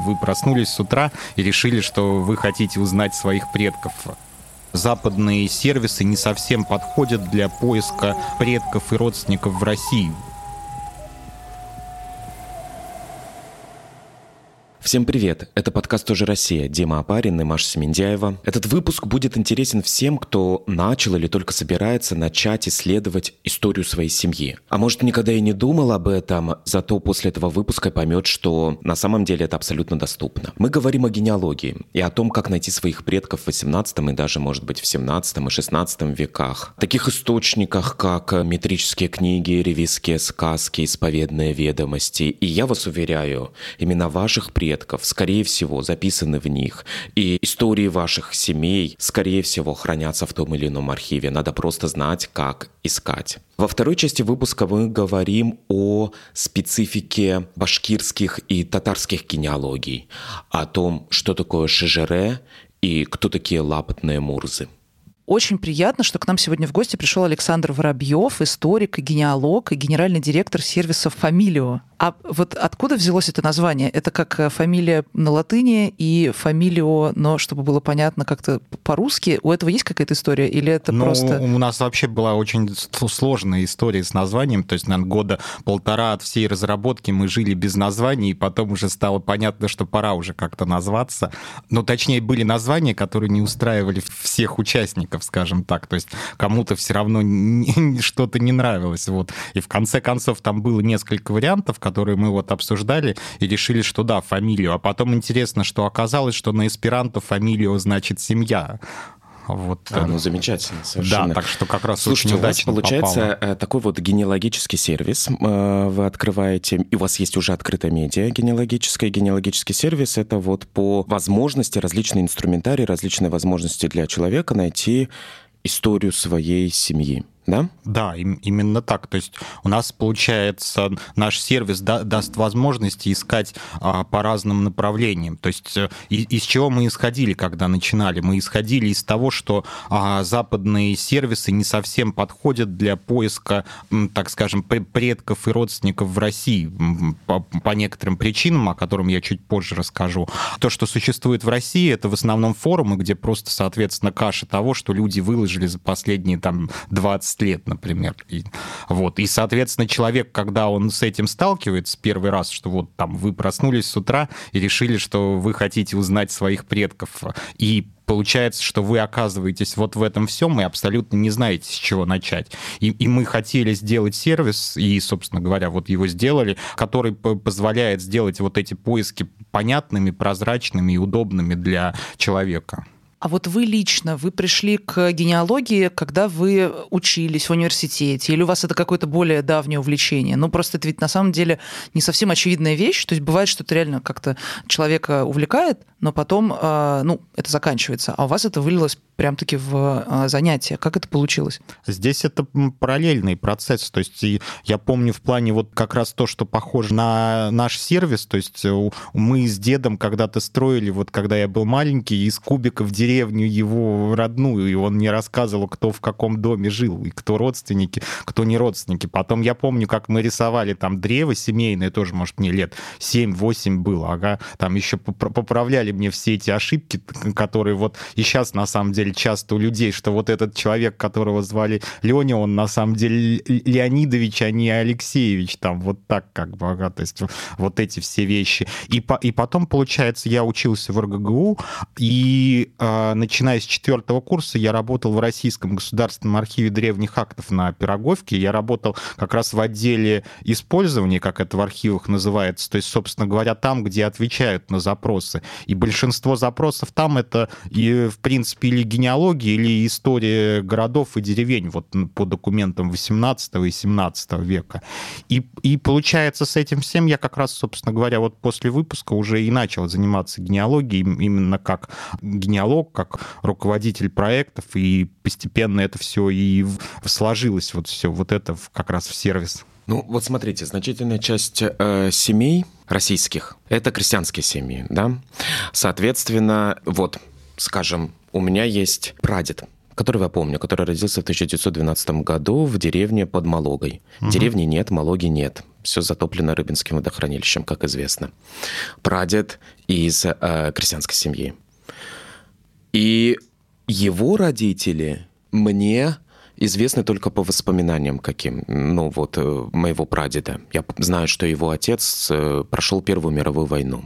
Вы проснулись с утра и решили, что вы хотите узнать своих предков. Западные сервисы не совсем подходят для поиска предков и родственников в России. Всем привет! Это подкаст «Тоже Россия». Дима Апарин и Маша Семендяева. Этот выпуск будет интересен всем, кто начал или только собирается начать исследовать историю своей семьи. А может, никогда и не думал об этом, зато после этого выпуска поймет, что на самом деле это абсолютно доступно. Мы говорим о генеалогии и о том, как найти своих предков в 18 и даже, может быть, в 17 и 16 веках. Таких источниках, как метрические книги, ревизские сказки, исповедные ведомости. И я вас уверяю, именно ваших предков предков, скорее всего, записаны в них. И истории ваших семей, скорее всего, хранятся в том или ином архиве. Надо просто знать, как искать. Во второй части выпуска мы говорим о специфике башкирских и татарских генеалогий, о том, что такое шежере и кто такие лапотные мурзы. Очень приятно, что к нам сегодня в гости пришел Александр Воробьев, историк и генеалог, и генеральный директор сервиса «Фамилио». А вот откуда взялось это название? Это как э, фамилия на латыни и фамилио, но чтобы было понятно как-то по-русски, у этого есть какая-то история или это ну, просто... У нас вообще была очень сложная история с названием, то есть, наверное, года полтора от всей разработки мы жили без названий, и потом уже стало понятно, что пора уже как-то назваться. Ну, точнее, были названия, которые не устраивали всех участников, скажем так, то есть кому-то все равно что-то не нравилось, вот. И в конце концов там было несколько вариантов, которые мы вот обсуждали, и решили, что да, фамилию. А потом интересно, что оказалось, что на эсперанто фамилию значит семья. Вот, а, ну, замечательно, совершенно. Да, так что как раз Слушайте, очень у вас получается попало. Э, такой вот генеалогический сервис э, вы открываете, и у вас есть уже открытая медиа генеалогическая. Генеалогический сервис — это вот по возможности различные инструментарии, различные возможности для человека найти историю своей семьи да? Да, им, именно так. То есть у нас, получается, наш сервис да, даст возможности искать а, по разным направлениям. То есть э, и, из чего мы исходили, когда начинали? Мы исходили из того, что а, западные сервисы не совсем подходят для поиска, так скажем, предков и родственников в России по, по некоторым причинам, о котором я чуть позже расскажу. То, что существует в России, это в основном форумы, где просто, соответственно, каша того, что люди выложили за последние там 20 15 лет, например. И, вот. и, соответственно, человек, когда он с этим сталкивается первый раз, что вот там вы проснулись с утра и решили, что вы хотите узнать своих предков, и получается, что вы оказываетесь вот в этом всем и абсолютно не знаете, с чего начать. И, и мы хотели сделать сервис, и, собственно говоря, вот его сделали, который позволяет сделать вот эти поиски понятными, прозрачными и удобными для человека. А вот вы лично, вы пришли к генеалогии, когда вы учились в университете, или у вас это какое-то более давнее увлечение? Ну, просто это ведь на самом деле не совсем очевидная вещь. То есть бывает, что это реально как-то человека увлекает, но потом, а, ну, это заканчивается. А у вас это вылилось прям-таки в а, занятия. Как это получилось? Здесь это параллельный процесс. То есть я помню в плане вот как раз то, что похоже на наш сервис. То есть э, мы с дедом когда-то строили, вот когда я был маленький, из кубиков деревню его родную, и он мне рассказывал, кто в каком доме жил, и кто родственники, кто не родственники. Потом я помню, как мы рисовали там древо семейное, тоже, может, мне лет 7-8 было, ага, там еще поправляли мне все эти ошибки, которые вот и сейчас на самом деле часто у людей, что вот этот человек, которого звали Леня, он на самом деле Леонидович, а не Алексеевич, там вот так как бы, ага, то есть вот эти все вещи. И, по, и потом, получается, я учился в РГГУ, и э, начиная с четвертого курса я работал в Российском государственном архиве древних актов на Пироговке, я работал как раз в отделе использования, как это в архивах называется, то есть, собственно говоря, там, где отвечают на запросы. И большинство запросов там это, и, в принципе, или генеалогия, или история городов и деревень вот по документам 18 и 17 века. И, и получается, с этим всем я как раз, собственно говоря, вот после выпуска уже и начал заниматься генеалогией, именно как генеалог, как руководитель проектов, и постепенно это все и сложилось, вот все, вот это как раз в сервис. Ну, вот смотрите, значительная часть э, семей российских — это крестьянские семьи, да? Соответственно, вот, скажем, у меня есть прадед, которого я помню, который родился в 1912 году в деревне под Малогой. Угу. Деревни нет, Малоги нет. все затоплено Рыбинским водохранилищем, как известно. Прадед из э, крестьянской семьи. И его родители мне известны только по воспоминаниям каким. Ну вот, э, моего прадеда. Я знаю, что его отец э, прошел Первую мировую войну.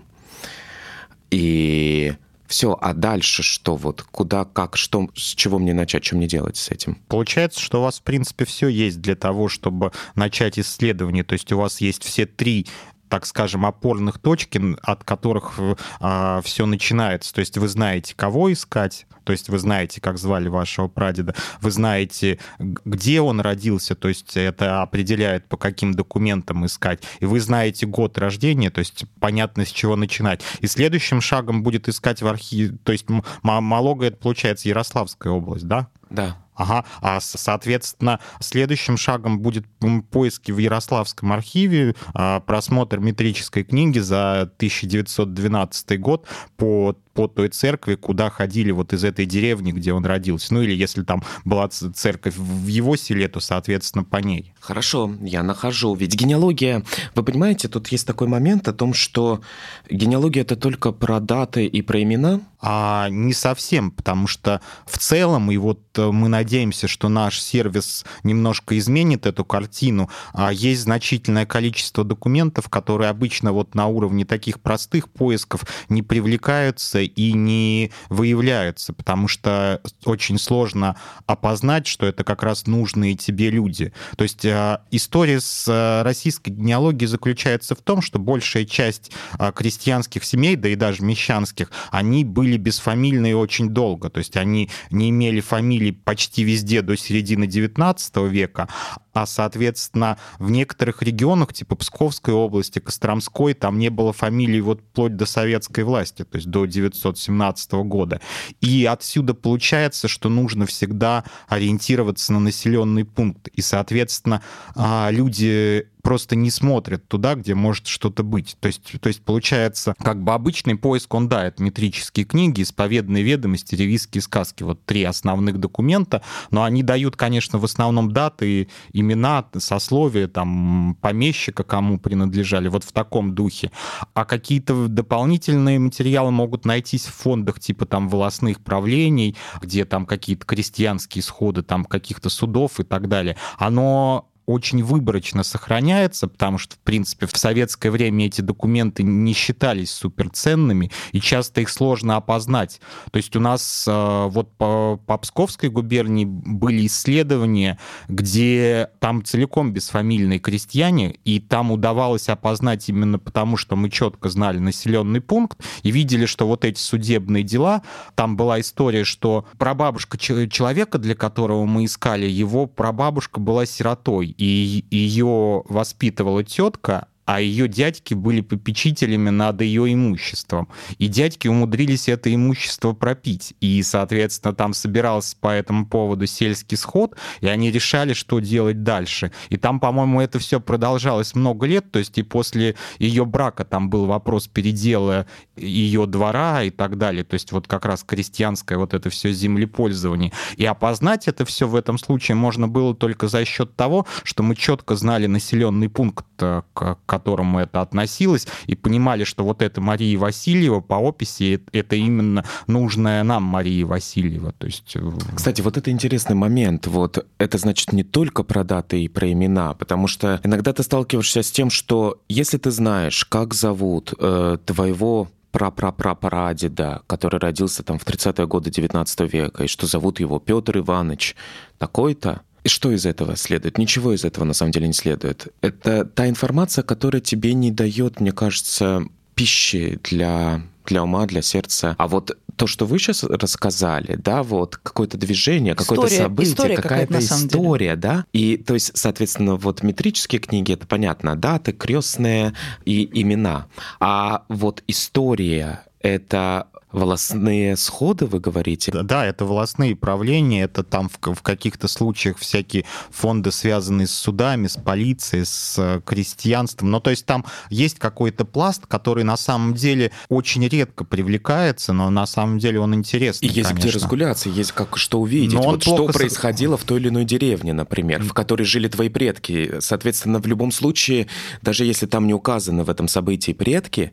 И все, а дальше что вот, куда, как, что, с чего мне начать, что мне делать с этим? Получается, что у вас, в принципе, все есть для того, чтобы начать исследование. То есть у вас есть все три так скажем, опорных точки, от которых э, а, все начинается. То есть вы знаете, кого искать, то есть вы знаете, как звали вашего прадеда, вы знаете, где он родился, то есть это определяет, по каким документам искать, и вы знаете год рождения, то есть понятно, с чего начинать. И следующим шагом будет искать в архиве, то есть Малога, это получается Ярославская область, да? Да. Ага, а соответственно следующим шагом будет поиски в Ярославском архиве, а, просмотр метрической книги за 1912 год по по той церкви, куда ходили вот из этой деревни, где он родился. Ну или если там была церковь в его селе, то, соответственно, по ней. Хорошо, я нахожу. Ведь генеалогия, вы понимаете, тут есть такой момент о том, что генеалогия это только про даты и про имена, а не совсем, потому что в целом, и вот э, мы надеемся, что наш сервис немножко изменит эту картину, а есть значительное количество документов, которые обычно вот на уровне таких простых поисков не привлекаются и не выявляются, потому что очень сложно опознать, что это как раз нужные тебе люди. То есть э, история с э, российской генеалогией заключается в том, что большая часть крестьянских семей, да и даже мещанских, они были бесфамильные очень долго, то есть они не имели фамилий почти везде до середины XIX века, а, соответственно, в некоторых регионах, типа Псковской области, Костромской, там не было фамилий вот вплоть до советской власти, то есть до 1917 года. И отсюда получается, что нужно всегда ориентироваться на населенный пункт. И, соответственно, а, люди просто не смотрят туда, где может что-то быть. То есть, то есть получается, как бы обычный поиск, он, да, это метрические книги, исповедные ведомости, ревизские сказки. Вот три основных документа, но они дают, конечно, в основном даты, имена, сословия, там, помещика, кому принадлежали, вот в таком духе. А какие-то дополнительные материалы могут найтись в фондах типа там волосных правлений, где там какие-то крестьянские сходы, там каких-то судов и так далее. Оно очень выборочно сохраняется, потому что, в принципе, в советское время эти документы не считались суперценными, и часто их сложно опознать. То есть у нас э, вот по, по Псковской губернии были исследования, где там целиком бесфамильные крестьяне, и там удавалось опознать именно потому, что мы четко знали населенный пункт и видели, что вот эти судебные дела, там была история, что прабабушка человека, для которого мы искали, его прабабушка была сиротой, и ее воспитывала тетка, а ее дядьки были попечителями над ее имуществом. И дядьки умудрились это имущество пропить. И, соответственно, там собирался по этому поводу сельский сход, и они решали, что делать дальше. И там, по-моему, это все продолжалось много лет, то есть и после ее брака там был вопрос передела ее двора и так далее. То есть вот как раз крестьянское вот это все землепользование. И опознать это все в этом случае можно было только за счет того, что мы четко знали населенный пункт, э, к которому это относилось, и понимали, что вот это Мария Васильева по описи, это именно нужная нам Мария Васильева. То есть... Э, Кстати, вот это интересный момент. Вот это значит не только про даты и про имена, потому что иногда ты сталкиваешься с тем, что если ты знаешь, как зовут э, твоего прапрапрапрадеда, который родился там в 30-е годы 19 века, и что зовут его Петр Иванович такой-то, и что из этого следует? Ничего из этого на самом деле не следует. Это та информация, которая тебе не дает, мне кажется, пищи для для ума, для сердца. А вот то, что вы сейчас рассказали, да, вот какое-то движение, какое-то событие, какая-то история, да, и то есть, соответственно, вот метрические книги, это понятно, даты, крестные и имена, а вот история это Волосные сходы, вы говорите? Да, это волосные правления, это там в, в каких-то случаях всякие фонды, связанные с судами, с полицией, с э, крестьянством. Ну, то есть там есть какой-то пласт, который на самом деле очень редко привлекается, но на самом деле он интересный, И есть конечно. где разгуляться, есть как что увидеть. Но он вот что плохо с- происходило в той или иной деревне, например, в которой жили твои предки. Соответственно, в любом случае, даже если там не указаны в этом событии предки,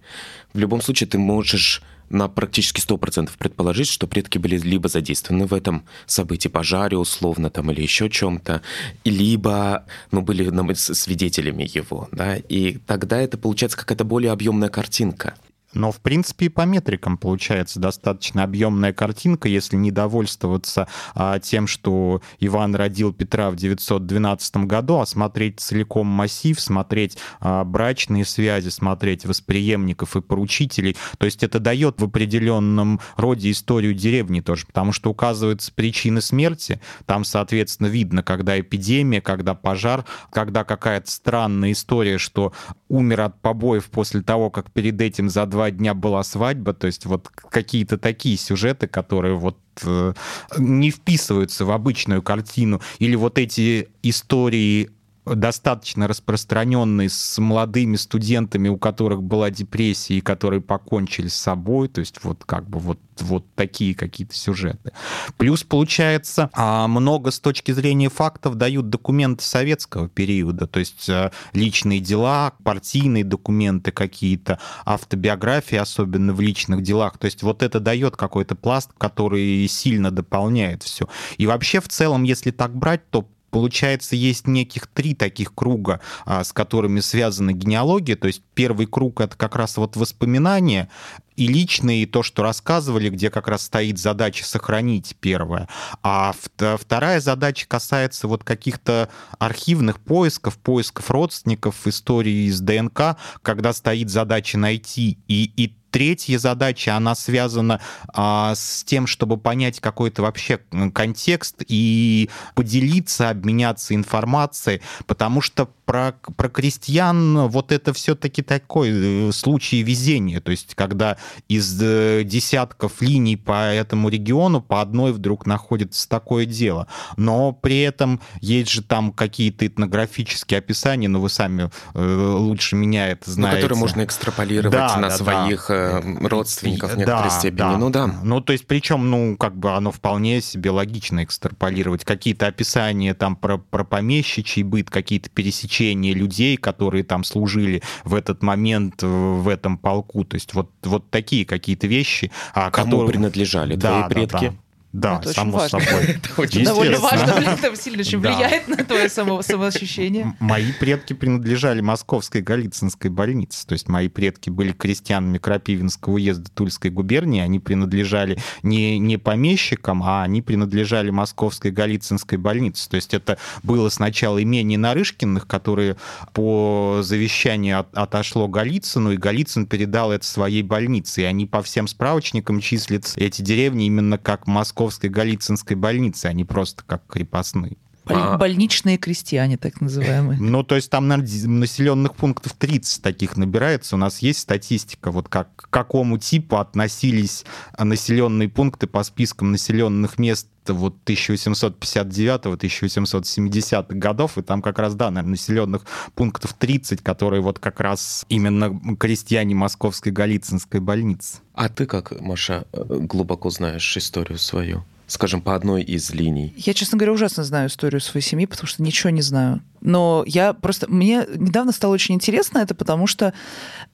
в любом случае ты можешь на практически 100% предположить, что предки были либо задействованы в этом событии, пожаре условно там или еще чем-то, либо ну, были ну, свидетелями его, да, и тогда это получается какая-то более объемная картинка. Но, в принципе, и по метрикам получается достаточно объемная картинка, если не довольствоваться а, тем, что Иван родил Петра в 912 году, а смотреть целиком массив, смотреть а, брачные связи, смотреть восприемников и поручителей. То есть это дает в определенном роде историю деревни тоже, потому что указываются причины смерти, там, соответственно, видно, когда эпидемия, когда пожар, когда какая-то странная история, что умер от побоев после того, как перед этим за два дня была свадьба, то есть вот какие-то такие сюжеты, которые вот э, не вписываются в обычную картину, или вот эти истории достаточно распространенные с молодыми студентами, у которых была депрессия и которые покончили с собой, то есть вот как бы вот, вот такие какие-то сюжеты. Плюс, получается, а, много с точки зрения фактов дают документы советского периода, то есть а, личные дела, партийные документы какие-то, автобиографии, особенно в личных делах. То есть вот это дает какой-то пласт, который сильно дополняет все. И вообще, в целом, если так брать, то Получается, есть неких три таких круга, а, с которыми связана генеалогия. То есть первый круг — это как раз вот воспоминания, и личные, и то, что рассказывали, где как раз стоит задача сохранить первое. А вт- вторая задача касается вот каких-то архивных поисков, поисков родственников, истории из ДНК, когда стоит задача найти. И, и третья задача, она связана а, с тем, чтобы понять какой-то вообще контекст и поделиться, обменяться информацией, потому что про, про крестьян вот это все-таки такой э, случай везения, то есть когда из э, десятков линий по этому региону по одной вдруг находится такое дело. Но при этом есть же там какие-то этнографические описания, но вы сами э, лучше меня это Ну, знаете. которые можно экстраполировать Да, на да, своих да. Э, родственников в Да, некоторой степени. Ну да. Ну, то есть, причем, ну, как бы оно вполне себе логично экстраполировать. Какие-то описания там про, про помещичий быт, какие-то пересечения людей, которые там служили в этот момент в этом полку. То есть вот, вот такие какие-то вещи. а Кому которые- принадлежали Да, твои да, предки? да. Да, Ну, это очень само важно. собой. Это очень Довольно важно, это сильно очень Да. влияет на твое само, самоощущение. Мои предки принадлежали Московской Голицынской больнице. То есть мои предки были крестьянами Крапивинского уезда Тульской губернии. Они принадлежали не, не помещикам, а они принадлежали Московской Голицынской больнице. То есть это было сначала имение Нарышкиных, которое по завещанию от- отошло Голицыну, и Голицын передал это своей больнице. И они по всем справочникам числятся, эти деревни, именно как Московской Голицынской больницы, а не просто как крепостные. Боль- А. Больничные крестьяне, так называемые. Ну, то есть там, населенных пунктов 30 таких набирается. У нас есть статистика, вот как, к какому типу относились а, населенные пункты по спискам населенных мест вот 1859-1870 годов, и там как раз, да, наверное, населенных пунктов 30, которые вот как раз именно крестьяне Московской Голицынской больницы. А ты как, Маша, э, глубоко знаешь историю свою? Скажем, по одной из линий. Я, честно говоря, ужасно знаю историю своей семьи, потому что ничего не знаю. Но я просто... Мне недавно стало очень интересно это, потому что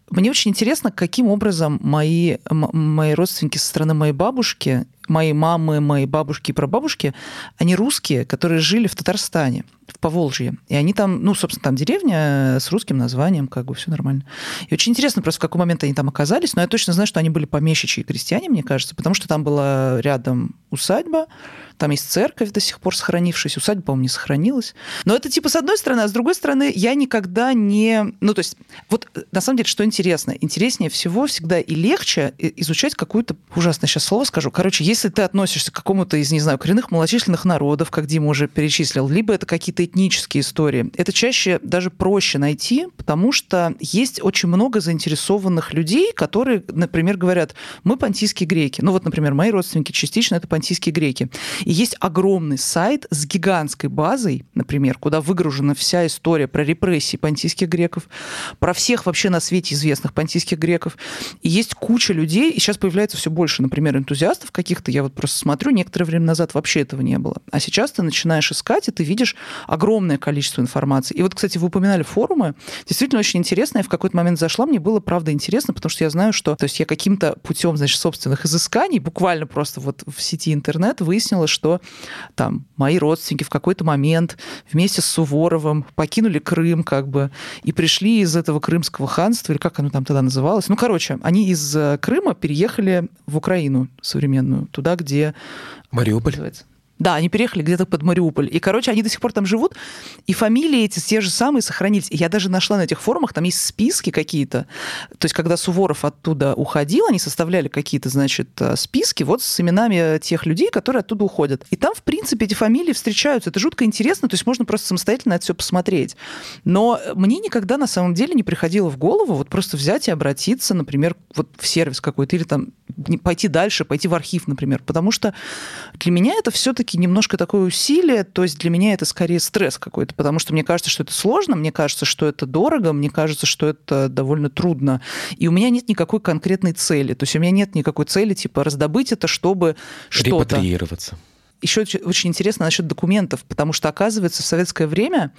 мне очень интересно, каким образом мои, мои родственники со стороны моей бабушки, мои мамы, мои бабушки и прабабушки, они русские, которые жили в Татарстане, в Поволжье. И они там, ну, собственно, там деревня с русским названием, как бы все нормально. И очень интересно просто, в какой момент они там оказались, но я точно знаю, что они были помещичьи крестьяне, мне кажется, потому что там была рядом усадьба, там есть церковь до сих пор сохранившаяся, усадьба, по-моему, не сохранилась. Но это типа с одной стороны, а с другой стороны, я никогда не... Ну, то есть, вот э, на самом деле, что интересно? Интереснее всего всегда и легче э, изучать какую-то... Ужасное сейчас слово скажу. Короче, если ты относишься к какому-то из, не знаю, коренных малочисленных народов, как Дима уже перечислил, либо это какие-то этнические истории, это чаще даже проще найти, потому что есть очень много заинтересованных людей, которые, например, говорят, мы понтийские греки. Ну вот, например, мои родственники частично это понтийские греки. И есть огромный сайт с гигантской базой, например, куда выгружена вся история про репрессии понтийских греков, про всех вообще на свете известных понтийских греков. И есть куча людей, и сейчас появляется все больше, например, энтузиастов каких-то. Я вот просто смотрю, некоторое время назад вообще этого не было. А сейчас ты начинаешь искать, и ты видишь огромное количество информации. И вот, кстати, вы упоминали форумы. Действительно очень интересно. Я в какой-то момент зашла, мне было, правда, интересно, потому что я знаю, что... То есть я каким-то путем, значит, собственных изысканий, буквально просто вот в сети интернет выяснила, что там мои родственники в какой-то момент вместе с Суворовым покинули Крым как бы и пришли из этого крымского ханства, или как оно там тогда называлось. Ну, короче, они из э, Крыма переехали в Украину современную, туда, где... Мариуполь? Да, они переехали где-то под Мариуполь. И, короче, они до сих пор там живут, и фамилии эти те же самые сохранились. Я даже нашла на этих форумах, там есть списки какие-то. То есть, когда Суворов оттуда уходил, они составляли какие-то, значит, э, списки вот с именами тех людей, которые оттуда уходят. И там, в принципе, эти фамилии встречаются. Это жутко интересно, то есть можно просто самостоятельно это все посмотреть. Но мне никогда на самом деле не приходило в голову вот просто взять и обратиться, например, вот в сервис какой-то, или там пойти дальше, пойти в архив, например. Потому что для меня это все-таки все-таки немножко такое усилие, то есть для меня это скорее стресс какой-то, потому что мне кажется, что это сложно, мне кажется, что это дорого, мне кажется, что это довольно трудно. И у меня нет никакой конкретной цели. То есть у меня нет никакой цели, типа, раздобыть это, чтобы что-то... Репатриироваться еще очень интересно насчет документов, потому что, оказывается, в советское время,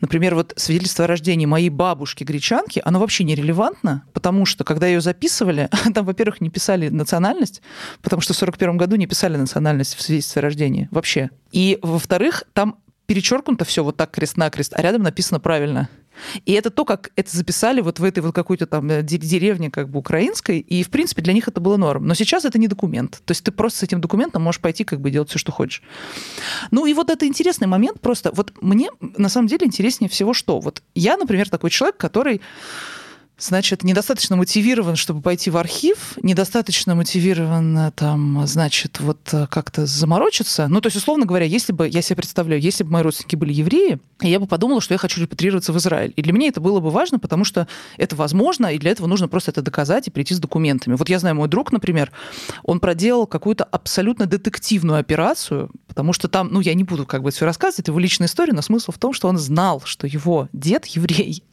например, вот свидетельство о рождении моей бабушки-гречанки, оно вообще нерелевантно, потому что, когда ее записывали, там, во-первых, не писали национальность, потому что в 41 году не писали национальность в свидетельстве о рождении вообще. И, во-вторых, там перечеркнуто все вот так крест-накрест, а рядом написано правильно. И это то, как это записали вот в этой вот какой-то там э, деревне как бы украинской, и, в принципе, для них это было норм. Но сейчас это не документ. То есть ты просто с этим документом можешь пойти как бы делать все, что хочешь. Ну и вот это интересный момент просто. Вот мне на самом деле интереснее всего что? Вот я, например, такой человек, который значит, недостаточно мотивирован, чтобы пойти в архив, недостаточно мотивирован, э, там, значит, вот э, как-то заморочиться. Ну, то есть, условно говоря, если бы, я себе представляю, если бы мои родственники были евреи, я бы подумала, что я хочу репатрироваться в Израиль. И для меня это было бы важно, потому что это возможно, и для этого нужно просто это доказать и прийти с документами. Вот я знаю, мой друг, например, он проделал какую-то абсолютно детективную операцию, потому что там, ну, я не буду как бы все рассказывать, это его личная история, но смысл в том, что он знал, что его дед еврей,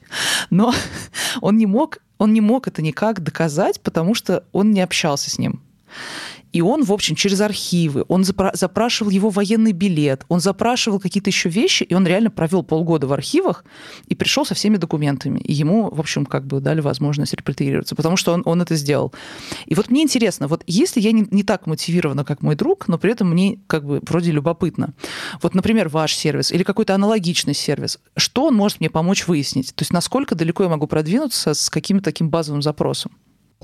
но он не мог, он не мог это никак доказать, потому что он не общался с ним. И он, в общем, через архивы, он запрашивал его военный билет, он запрашивал какие-то еще вещи, и он реально провел полгода в архивах и пришел со всеми документами. И ему, в общем, как бы дали возможность репатриироваться, потому что он, он это сделал. И вот мне интересно, вот если я не, не так мотивирована, как мой друг, но при этом мне как бы вроде любопытно. Вот, например, ваш сервис или какой-то аналогичный сервис, что он может мне помочь выяснить? То есть насколько далеко я могу продвинуться с каким-то таким базовым запросом?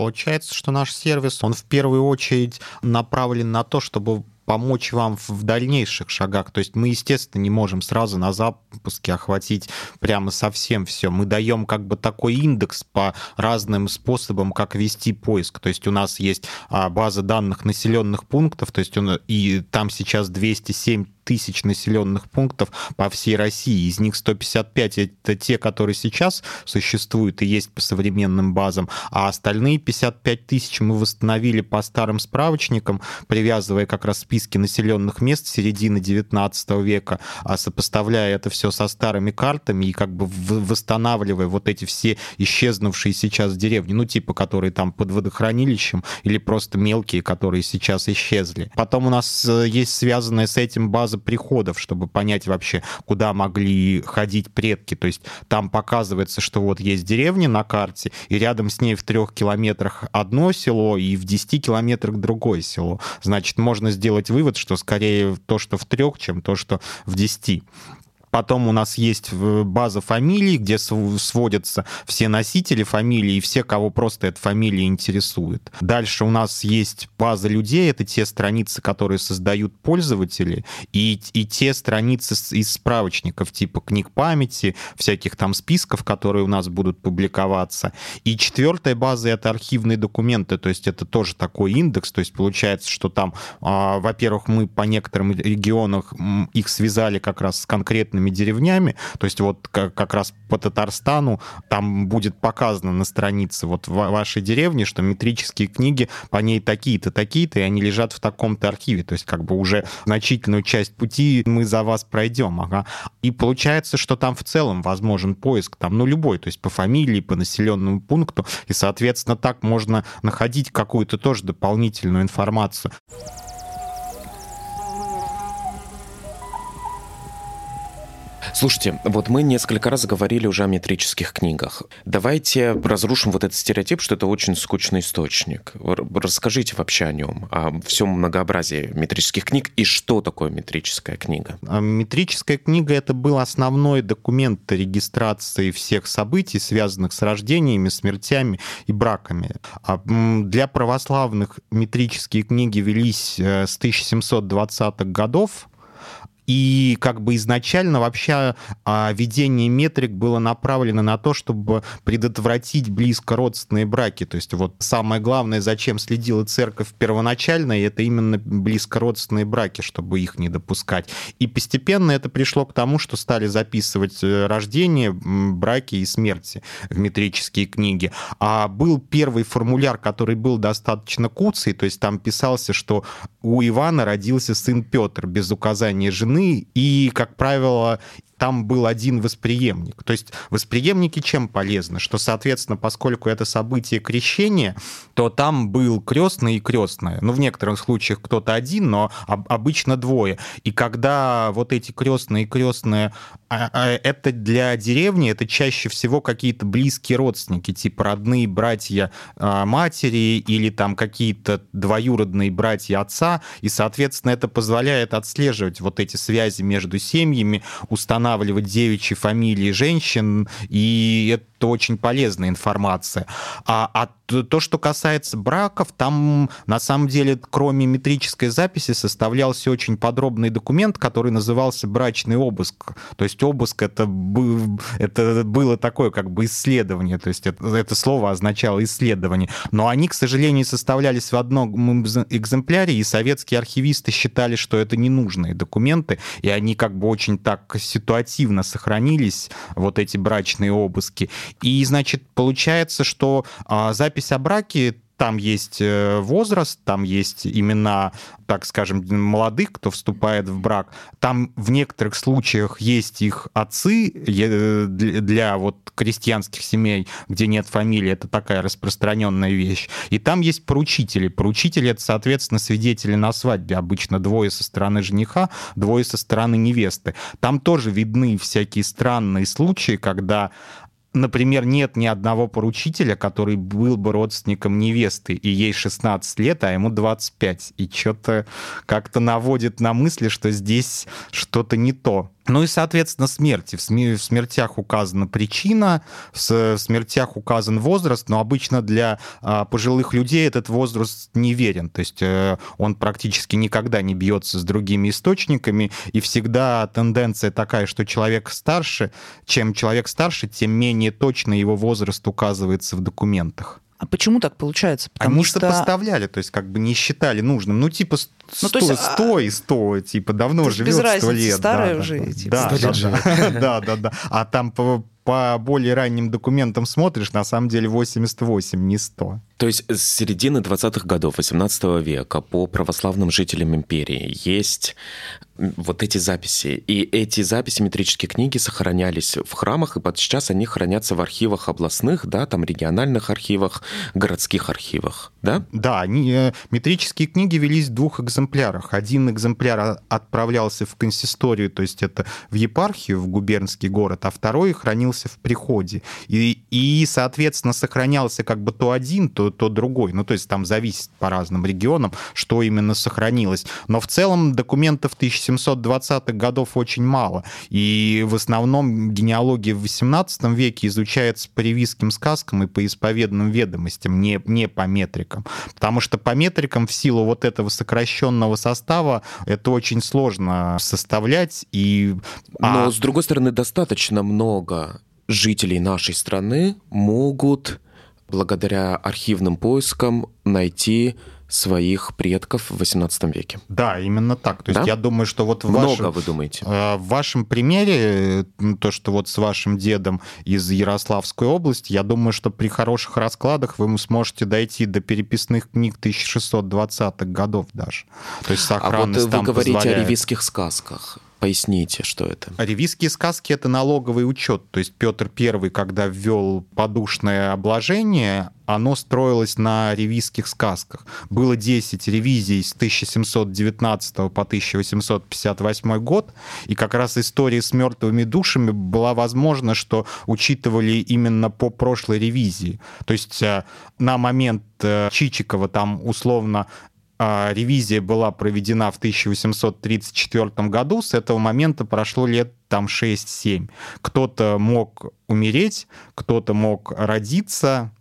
Получается, что наш сервис, он в первую очередь направлен на то, чтобы помочь вам в дальнейших шагах. То есть мы, естественно, не можем сразу на запуске охватить прямо совсем все. Мы даем как бы такой индекс по разным способам, как вести поиск. То есть у нас есть а, база данных населенных пунктов, то есть он, и там сейчас 207 тысяч населенных пунктов по всей России. Из них 155 это те, которые сейчас существуют и есть по современным базам, а остальные 55 тысяч мы восстановили по старым справочникам, привязывая как раз списки населенных мест середины 19 века, а сопоставляя это все со старыми картами и как бы восстанавливая вот эти все исчезнувшие сейчас деревни, ну типа, которые там под водохранилищем или просто мелкие, которые сейчас исчезли. Потом у нас э, есть связанная с этим база база приходов, чтобы понять вообще, куда могли ходить предки. То есть там показывается, что вот есть деревня на карте, и рядом с ней в трех километрах одно село, и в 10 километрах другое село. Значит, можно сделать вывод, что скорее то, что в трех, чем то, что в 10. Потом у нас есть э, база фамилий, где сводятся все носители фамилии и все, кого просто эта фамилия интересует. Дальше у нас есть база людей, это те страницы, которые создают пользователи, и, и те страницы из справочников, типа книг памяти, всяких там списков, которые у нас будут публиковаться. И четвертая база — это архивные документы, то есть это тоже такой индекс, то есть получается, что там, а, во-первых, мы по некоторым регионам их связали как раз с конкретными отдельными деревнями. То есть вот как, как раз по Татарстану там будет показано на странице вот в вашей деревне, что метрические книги по ней такие-то, такие-то, и они лежат в таком-то архиве. То есть как бы уже значительную часть пути мы за вас пройдем. Ага. И получается, что там в целом возможен поиск, там, ну, любой, то есть по фамилии, по населенному пункту, и, соответственно, так можно находить какую-то тоже дополнительную информацию. Слушайте, вот мы несколько раз говорили уже о метрических книгах. Давайте разрушим вот этот стереотип, что это очень скучный источник. Расскажите вообще о нем, о всем многообразии метрических книг и что такое метрическая книга. А метрическая книга — это был основной документ регистрации всех событий, связанных с рождениями, смертями и браками. А для православных метрические книги велись э, с 1720-х годов, и как бы изначально вообще а, ведение метрик было направлено на то, чтобы предотвратить близкородственные браки. То есть вот самое главное, зачем следила церковь первоначально, это именно близкородственные браки, чтобы их не допускать. И постепенно это пришло к тому, что стали записывать э, рождение, браки и смерти в метрические книги. А был первый формуляр, который был достаточно куцый, то есть там писался, что у Ивана родился сын Петр без указания жены, и, как правило, там был один восприемник. То есть восприемники чем полезны? Что, соответственно, поскольку это событие крещения, то там был крестный и крестная. Ну, в некоторых случаях кто-то один, но обычно двое. И когда вот эти крестные и крестные, а, а, это для деревни, это чаще всего какие-то близкие родственники, типа родные братья а, матери или там какие-то двоюродные братья отца, и, соответственно, это позволяет отслеживать вот эти связи между семьями, устанавливать устанавливать девичьи фамилии женщин, и это очень полезная информация. А, а то, что касается браков, там на самом деле, кроме метрической записи, составлялся очень подробный документ, который назывался брачный обыск. То есть обыск это, это было такое как бы исследование, то есть это, это слово означало исследование. Но они, к сожалению, составлялись в одном экземпляре, и советские архивисты считали, что это ненужные документы, и они как бы очень так ситуативно сохранились, вот эти брачные обыски. И, значит, получается, что а, запись о браке там есть э, возраст, там есть имена, так скажем, молодых, кто вступает в брак. Там в некоторых случаях есть их отцы для вот крестьянских семей, где нет фамилии. Это такая распространенная вещь. И там есть поручители. Поручители — это, соответственно, свидетели на свадьбе. Обычно двое со стороны жениха, двое со стороны невесты. Там тоже видны всякие странные случаи, когда например, нет ни одного поручителя, который был бы родственником невесты, и ей 16 лет, а ему 25. И что-то как-то наводит на мысли, что здесь что-то не то. Ну и, соответственно, смерти. В смертях указана причина, в смертях указан возраст, но обычно для а, пожилых людей этот возраст неверен. То есть э, он практически никогда не бьется с другими источниками, и всегда тенденция такая, что человек старше, чем человек старше, тем менее точно его возраст указывается в документах. А почему так получается? Потому Они что... сопоставляли, то есть как бы не считали нужным. Ну, типа, 100, ну, то есть, 100 а, и 100, типа, давно живет, 100 лет. старая да, уже. Да, типа. да, да, да, да, да, да. А там по, более ранним документам смотришь, на самом деле 88, не 100. То есть с середины 20-х годов 18 века по православным жителям империи есть вот эти записи. И эти записи, метрические книги сохранялись в храмах, и под сейчас они хранятся в архивах областных, да, там региональных архивах, городских архивах, да? Да, они, э, метрические книги велись в двух экземплярах. Один экземпляр отправлялся в консисторию, то есть это в епархию, в губернский город, а второй хранился в приходе. И, и соответственно, сохранялся как бы то один, то, то другой. Ну, то есть там зависит по разным регионам, что именно сохранилось. Но в целом документов 1700 1720-х годов очень мало. И в основном генеалогия в XVIII веке изучается по ревизским сказкам и по исповедным ведомостям, не, не по метрикам. Потому что по метрикам в силу вот этого сокращенного состава это очень сложно составлять. И... Но, а... с другой стороны, достаточно много жителей нашей страны могут благодаря архивным поискам найти своих предков в XVIII веке. Да, именно так. То есть Да? я думаю, что вот в Много, вашем, вы думаете? э, в вашем примере, э, то, что вот с вашим дедом из Ярославской области, я думаю, что при хороших раскладах вы сможете дойти до переписных книг 1620-х годов даже. То есть А вот сохранность вы говорите о позволяет. ревизских сказках. Поясните, что это. А Ревизские сказки — это налоговый учет. То есть Петр I, когда ввел подушное обложение, оно строилось на ревизских сказках. Было 10 ревизий с 1719 по 1858 год, и как раз история с мертвыми душами была возможна, что учитывали именно по прошлой ревизии. То есть э, на момент э, Чичикова там условно а, ревизия была проведена в 1834 году, с этого момента прошло лет там 6-7. Кто-то мог умереть, кто-то мог родиться,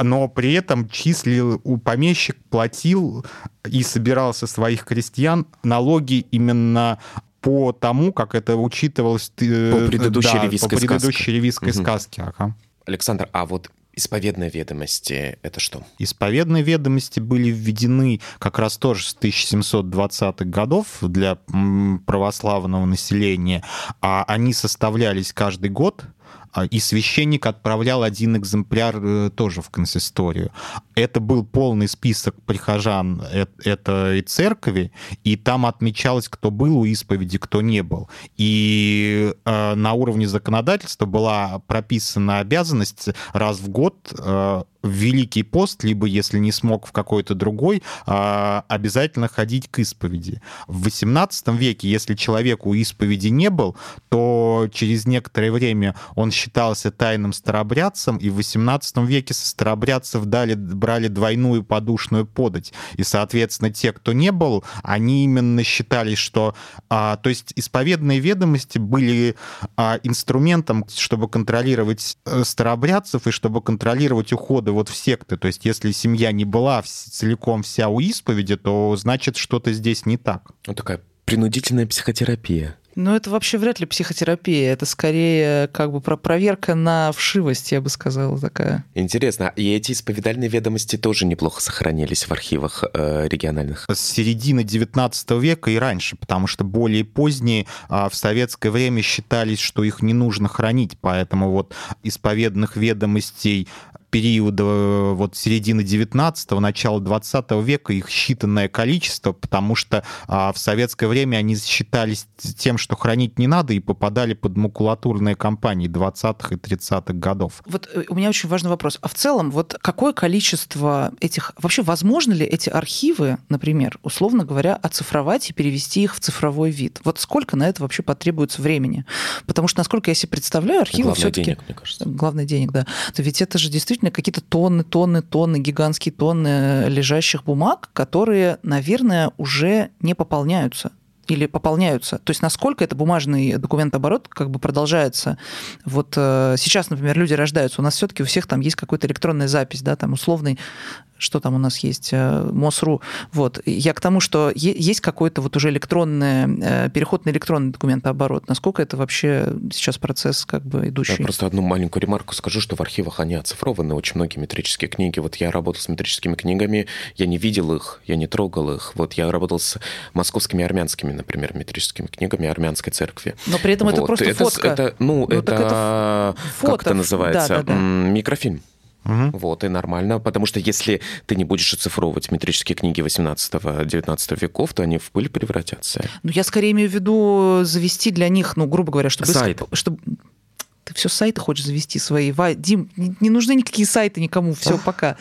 но при этом числил, у помещик платил и собирал со своих крестьян налоги именно по тому, как это учитывалось... э, По предыдущей да, ревизской по предыдущей сказке. ревизской сказке. ага. Александр, а вот исповедные ведомости это что? Исповедные ведомости были введены как раз тоже с 1720-х годов для православного населения, а они составлялись каждый год, и священник отправлял один экземпляр э, тоже в консисторию. Это был полный список прихожан э- этой церкви, и там отмечалось, кто был у исповеди, кто не был. И э, на уровне законодательства была прописана обязанность раз в год в Великий пост, либо, если не смог в какой-то другой, а, обязательно ходить к исповеди. В XVIII веке, если человек у исповеди не был, то через некоторое время он считался тайным старобрядцем, и в XVIII веке со старобрядцев дали, брали двойную подушную подать. И, соответственно, те, кто не был, они именно считали, что... а, то есть исповедные ведомости были а, инструментом, чтобы контролировать э, старобрядцев и чтобы контролировать уходы вот в секты. То есть если семья не была целиком вся у исповеди, то значит что-то здесь не так. Ну, такая принудительная психотерапия. Ну, это вообще вряд ли психотерапия. Это скорее как бы про проверка на вшивость, я бы сказала, такая. Интересно, и эти исповедальные ведомости тоже неплохо сохранились в архивах э, региональных. С середины 19 века и раньше, потому что более поздние а, в советское время считались, что их не нужно хранить, поэтому вот исповедных ведомостей периода э, вот середины 19-го, начала 20 века их считанное количество, потому что а, в советское время они считались тем, что хранить не надо, и попадали под макулатурные кампании 20-х и 30-х годов. Вот э, у меня очень важный вопрос. А в целом, вот какое количество этих... Вообще, возможно ли эти архивы, например, условно говоря, оцифровать и перевести их в цифровой вид? Вот сколько на это вообще потребуется времени? Потому что, насколько я себе представляю, архивы Главное все-таки... денег, мне кажется. Главное денег, да. То ведь это же действительно какие-то тонны, тонны, тонны, гигантские тонны лежащих бумаг, которые, наверное, уже не пополняются или пополняются. То есть насколько это бумажный документооборот как бы продолжается. Вот э, сейчас, например, люди рождаются, у нас все-таки у всех там есть какая-то электронная запись, да, там условный что там у нас есть, э, МОСРУ. Вот. Я к тому, что есть какой-то вот уже электронный, э, переход на электронный документооборот. Насколько это вообще сейчас процесс как бы Я идущий? просто одну маленькую ремарку скажу, что в архивах они оцифрованы, очень многие метрические книги. Вот я работал с метрическими книгами, я не видел их, я не трогал их. Вот я работал с московскими армянскими, например, метрическими книгами армянской церкви. Но при этом это Вот. просто это, фотка. это- ну, Ну, так это, фото, как это называется? да-да-да. М, Микрофильм. Мгм. Вот, и нормально, потому что если ты не будешь оцифровывать метрические книги 18-19 веков, то они в пыль превратятся. Ну, я скорее имею в виду завести для них, ну, грубо говоря, чтобы... Сайт. чтобы... Ты все сайты хочешь завести свои. Вадим, не, не нужны никакие сайты никому. Все, пока.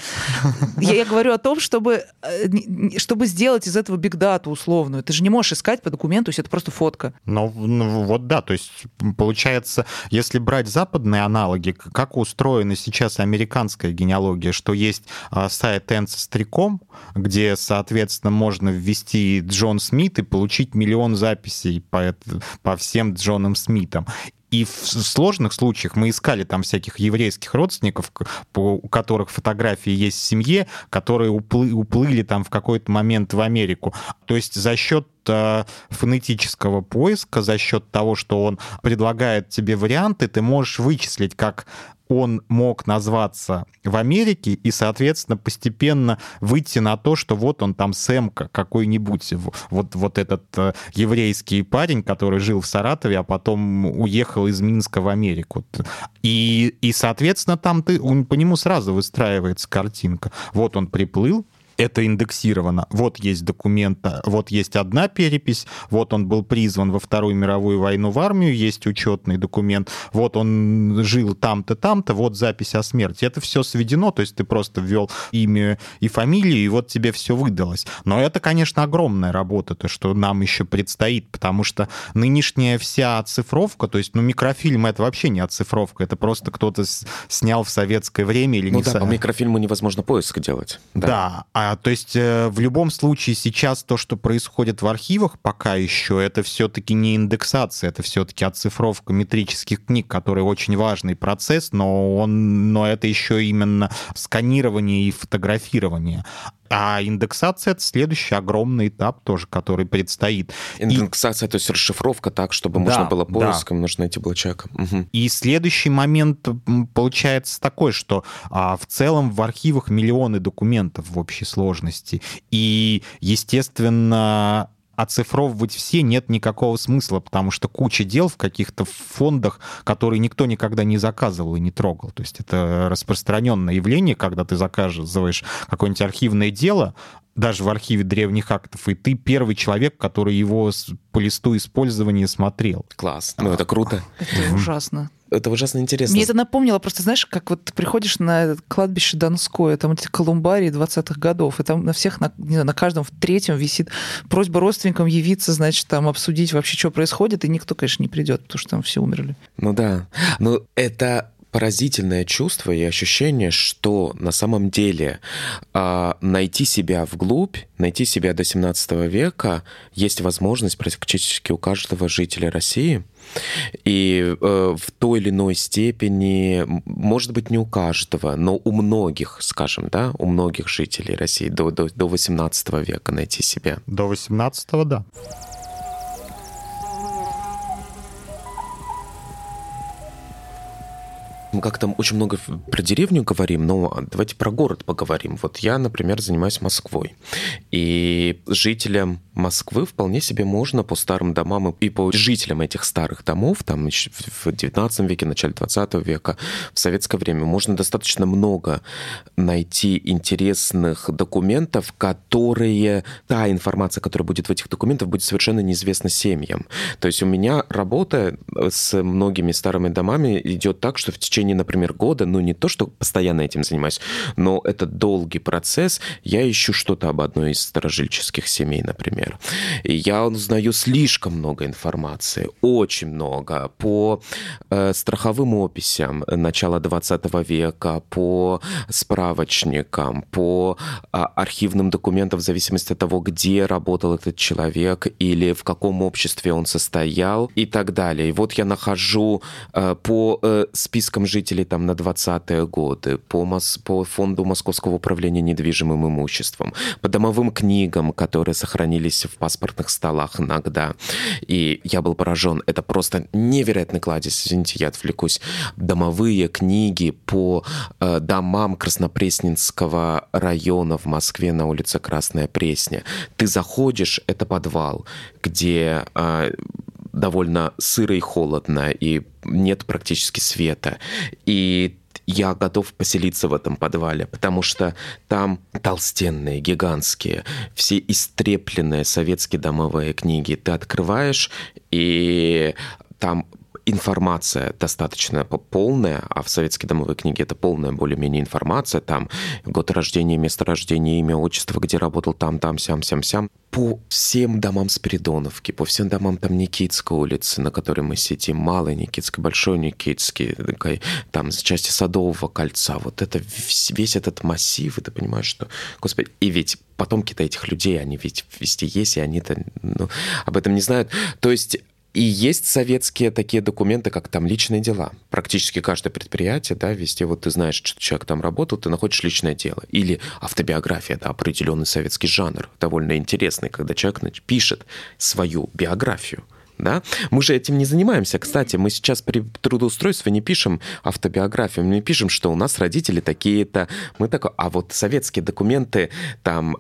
Я, я говорю о том, чтобы, э, чтобы сделать из этого бигдату условную. Ты же не можешь искать по документу, если это просто фотка. Ну, ну, вот да, то есть получается, если брать западные аналоги, как устроена сейчас американская генеалогия, что есть а, сайт Ancestry.com, где, соответственно, можно ввести Джон Смит и получить миллион записей по, по всем Джонам Смитам. И в сложных случаях мы искали там всяких еврейских родственников, у которых фотографии есть в семье, которые уплы- уплыли там в какой-то момент в Америку. То есть за счет э, фонетического поиска, за счет того, что он предлагает тебе варианты, ты можешь вычислить, как он мог назваться в Америке и, соответственно, постепенно выйти на то, что вот он там Сэм какой-нибудь, вот, вот этот э, еврейский парень, который жил в Саратове, а потом уехал из Минска в Америку. И, и соответственно, там ты, по нему сразу выстраивается картинка. Вот он приплыл, это индексировано. Вот есть документ, вот есть одна перепись, вот он был призван во Вторую мировую войну в армию, есть учетный документ, вот он жил там-то, там-то, вот запись о смерти. Это все сведено, то есть ты просто ввел имя и фамилию, и вот тебе все выдалось. Но это, конечно, огромная работа, то, что нам еще предстоит, потому что нынешняя вся оцифровка, то есть, ну, микрофильм это вообще не оцифровка, это просто кто-то снял в советское время или ну не да, со... по микрофильму невозможно поиск делать. Да, да а то есть э, в любом случае сейчас то, что происходит в архивах пока еще, это все-таки не индексация, это все-таки оцифровка метрических книг, который очень важный процесс, но, он, но это еще именно сканирование и фотографирование. А индексация — это следующий огромный этап тоже, который предстоит. Индексация, и... то есть расшифровка так, чтобы да, можно было поиском, да. нужно найти блочак. Угу. И следующий момент получается такой, что а, в целом в архивах миллионы документов в общей сложности. И, естественно, оцифровывать все нет никакого смысла, потому что куча дел в каких-то фондах, которые никто никогда не заказывал и не трогал. То есть это распространенное явление, когда ты заказываешь какое-нибудь архивное дело, даже в архиве древних актов, и ты первый человек, который его по листу использования смотрел. Класс. Ну, это круто. Это ужасно. Это ужасно интересно. Мне это напомнило, просто знаешь, как вот ты приходишь на кладбище Донское, там эти колумбарии 20-х годов, и там на всех, на, не знаю, на каждом в третьем висит просьба родственникам явиться, значит, там обсудить вообще, что происходит, и никто, конечно, не придет, потому что там все умерли. Ну да. Но это поразительное чувство и ощущение, что на самом деле э, найти себя вглубь, найти себя до 17 века есть возможность практически у каждого жителя России. И э, в той или иной степени, может быть, не у каждого, но у многих, скажем, да, у многих жителей России до, до, до 18 века найти себя. До 18 да. Мы как-то очень много про деревню говорим, но давайте про город поговорим. Вот я, например, занимаюсь Москвой. И жителям Москвы вполне себе можно по старым домам и по жителям этих старых домов, там в 19 веке, начале 20 века, в советское время, можно достаточно много найти интересных документов, которые, та информация, которая будет в этих документах, будет совершенно неизвестна семьям. То есть у меня работа с многими старыми домами идет так, что в течение, например, года, ну не то, что постоянно этим занимаюсь, но это долгий процесс, я ищу что-то об одной из старожильческих семей, например например. И я узнаю слишком много информации, очень много, по э, страховым описям начала 20 века, по справочникам, по э, архивным документам в зависимости от того, где работал этот человек или в каком обществе он состоял и так далее. И вот я нахожу э, по э, спискам жителей там на 20-е годы, по, Мос по фонду Московского управления недвижимым имуществом, по домовым книгам, которые сохранились находились в паспортных столах иногда. И я был поражен. Это просто невероятный кладезь. Извините, я отвлекусь. Домовые книги по э, домам Краснопресненского района в Москве на улице Красная Пресня. Ты заходишь, это подвал, где э, довольно сыро и холодно, и нет практически света. И я готов поселиться в этом подвале, потому что там толстенные, гигантские, все истрепленные советские домовые книги. Ты открываешь, и там информация достаточно полная, а в советской домовой книге это полная более-менее информация, там год рождения, место рождения, имя, отчество, где работал там, там, сям, сям, сям. По всем домам Спиридоновки, по всем домам там Никитской улицы, на которой мы сидим, Малый Никитский, Большой Никитский, там части Садового кольца, вот это весь этот массив, и ты понимаешь, что, господи, и ведь потомки-то этих людей, они ведь везде есть, и они-то ну, об этом не знают. То есть и есть советские такие документы, как там личные дела. Практически каждое предприятие, да, везде вот ты знаешь, что человек там работал, ты находишь личное дело. Или автобиография, да, определенный советский жанр, довольно интересный, когда человек пишет свою биографию да? Мы же этим не занимаемся. Кстати, мы сейчас при трудоустройстве не пишем автобиографию, мы не пишем, что у нас родители такие-то, мы такой, а вот советские документы, там,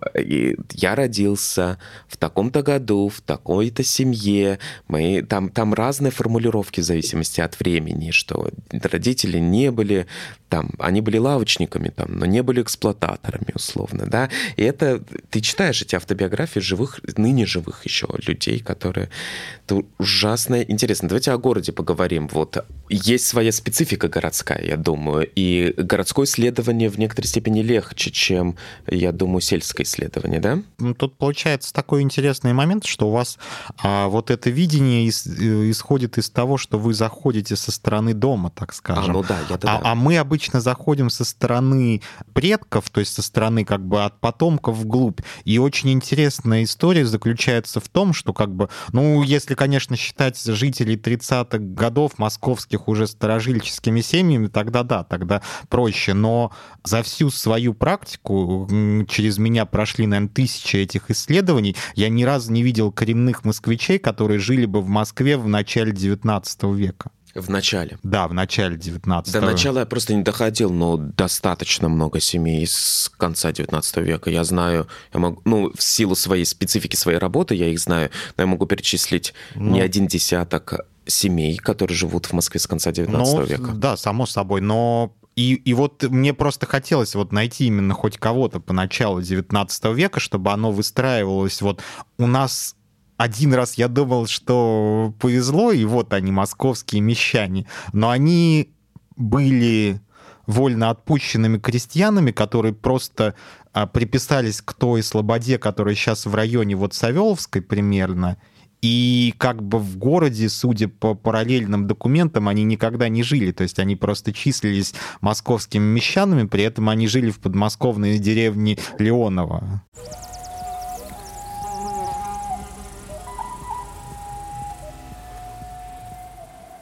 я родился в таком-то году, в такой-то семье, мы, там, там разные формулировки в зависимости от времени, что родители не были там, они были лавочниками, там, но не были эксплуататорами, условно, да, и это, ты читаешь эти автобиографии живых, ныне живых еще людей, которые, ужасно интересно. Давайте о городе поговорим, вот, есть своя специфика городская, я думаю, и городское исследование в некоторой степени легче, чем, я думаю, сельское исследование, да? Ну, тут получается такой интересный момент, что у вас а, вот это видение ис, э, исходит из того, что вы заходите со стороны дома, так скажем. А, ну да, я а, а мы обычно обычно заходим со стороны предков, то есть со стороны как бы от потомков вглубь. И очень интересная история заключается в том, что как бы, ну, если, конечно, считать жителей 30-х годов московских уже старожильческими семьями, тогда да, тогда проще. Но за всю свою практику через меня прошли, наверное, тысячи этих исследований. Я ни разу не видел коренных москвичей, которые жили бы в Москве в начале 19 века. В начале. Да, в начале 19 До начала я просто не доходил, но достаточно много семей с конца 19 века. Я знаю, я могу, ну, в силу своей специфики своей работы я их знаю, но я могу перечислить ну, не один десяток семей, которые живут в Москве с конца 19 ну, века. Да, само собой, но и, и вот мне просто хотелось вот найти именно хоть кого-то по началу 19 века, чтобы оно выстраивалось вот у нас один раз я думал, что повезло, и вот они, московские мещане, но они были вольно отпущенными крестьянами, которые просто а, приписались к той слободе, которая сейчас в районе вот Савеловской примерно, и как бы в городе, судя по параллельным документам, они никогда не жили. То есть они просто числились московскими мещанами, при этом они жили в подмосковной деревне Леонова.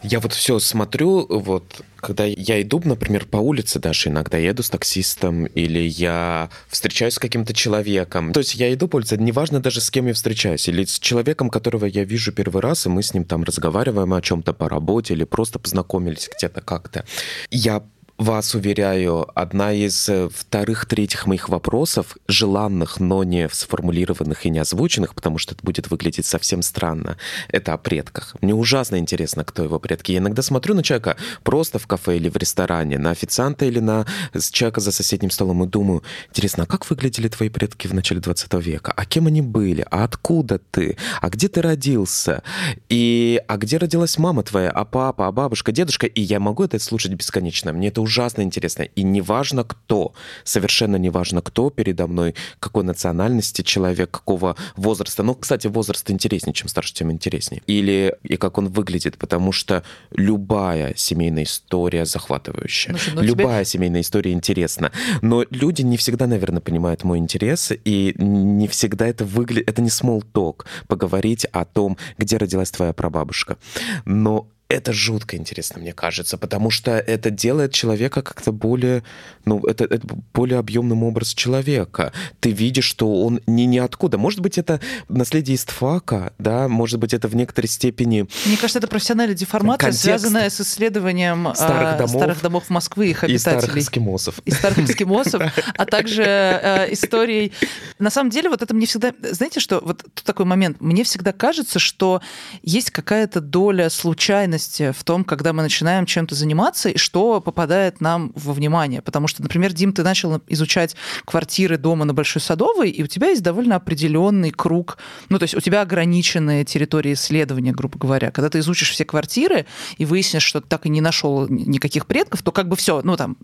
Я вот все смотрю, вот когда я иду, например, по улице даже иногда, еду с таксистом или я встречаюсь с каким-то человеком. То есть я иду по улице, неважно даже с кем я встречаюсь, или с человеком, которого я вижу первый раз, и мы с ним там разговариваем о чем-то по работе или просто познакомились где-то как-то. Я вас уверяю, одна из э, вторых-третьих моих вопросов, желанных, но не сформулированных и не озвученных, потому что это будет выглядеть совсем странно, это о предках. Мне ужасно интересно, кто его предки. Я иногда смотрю на человека просто в кафе или в ресторане, на официанта или на человека за соседним столом и думаю, интересно, а как выглядели твои предки в начале 20 века? А кем они были? А откуда ты? А где ты родился? И а где родилась мама твоя? А папа? А бабушка? Дедушка? И я могу это слушать бесконечно. Мне это ужасно интересно. И неважно кто, совершенно неважно кто передо мной, какой национальности человек, какого возраста. Ну, кстати, возраст интереснее, чем старше, тем интереснее. Или и как он выглядит, потому что любая семейная история захватывающая. Ну, ну, любая тебе... семейная история интересна. Но люди не всегда, наверное, понимают мой интерес, и не всегда это выглядит... Это не small talk, поговорить о том, где родилась твоя прабабушка. Но это жутко интересно, мне кажется, потому что это делает человека как-то более, ну, это, это более объемным образ человека. Ты видишь, что он не ниоткуда. Может быть, это наследие истфака, да, может быть, это в некоторой степени... Мне кажется, это профессиональная деформация, связанная с исследованием старых а, домов, старых домов Москвы, их обитателей. И старых эскимосов. И старых эскимосов, а также э, историей... На самом деле, вот это мне всегда... Знаете, что вот такой момент. Мне всегда кажется, что есть какая-то доля случайности уверенности в том, когда мы начинаем чем-то заниматься, и что попадает нам во внимание. Потому что, например, Дим, ты начал изучать квартиры дома на Большой Садовой, и у тебя есть довольно определенный круг, ну, то есть у тебя ограниченная территория исследования, грубо говоря. Когда ты изучишь все квартиры и выяснишь, что ты так и не нашел никаких предков, то как бы все, ну, там,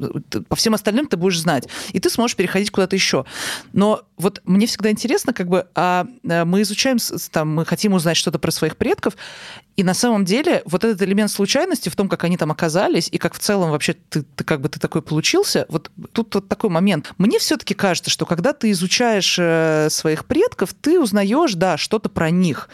по всем остальным ты будешь знать. И ты сможешь переходить куда-то еще. Но вот мне всегда интересно, как бы, а э, мы изучаем, там, мы хотим узнать что-то про своих предков, и на самом деле вот этот элемент случайности в том, как они там оказались, и как в целом вообще ты, ты как бы ты такой получился, вот тут вот такой момент. Мне все-таки кажется, что когда ты изучаешь э, своих предков, ты узнаешь, да, что-то про них.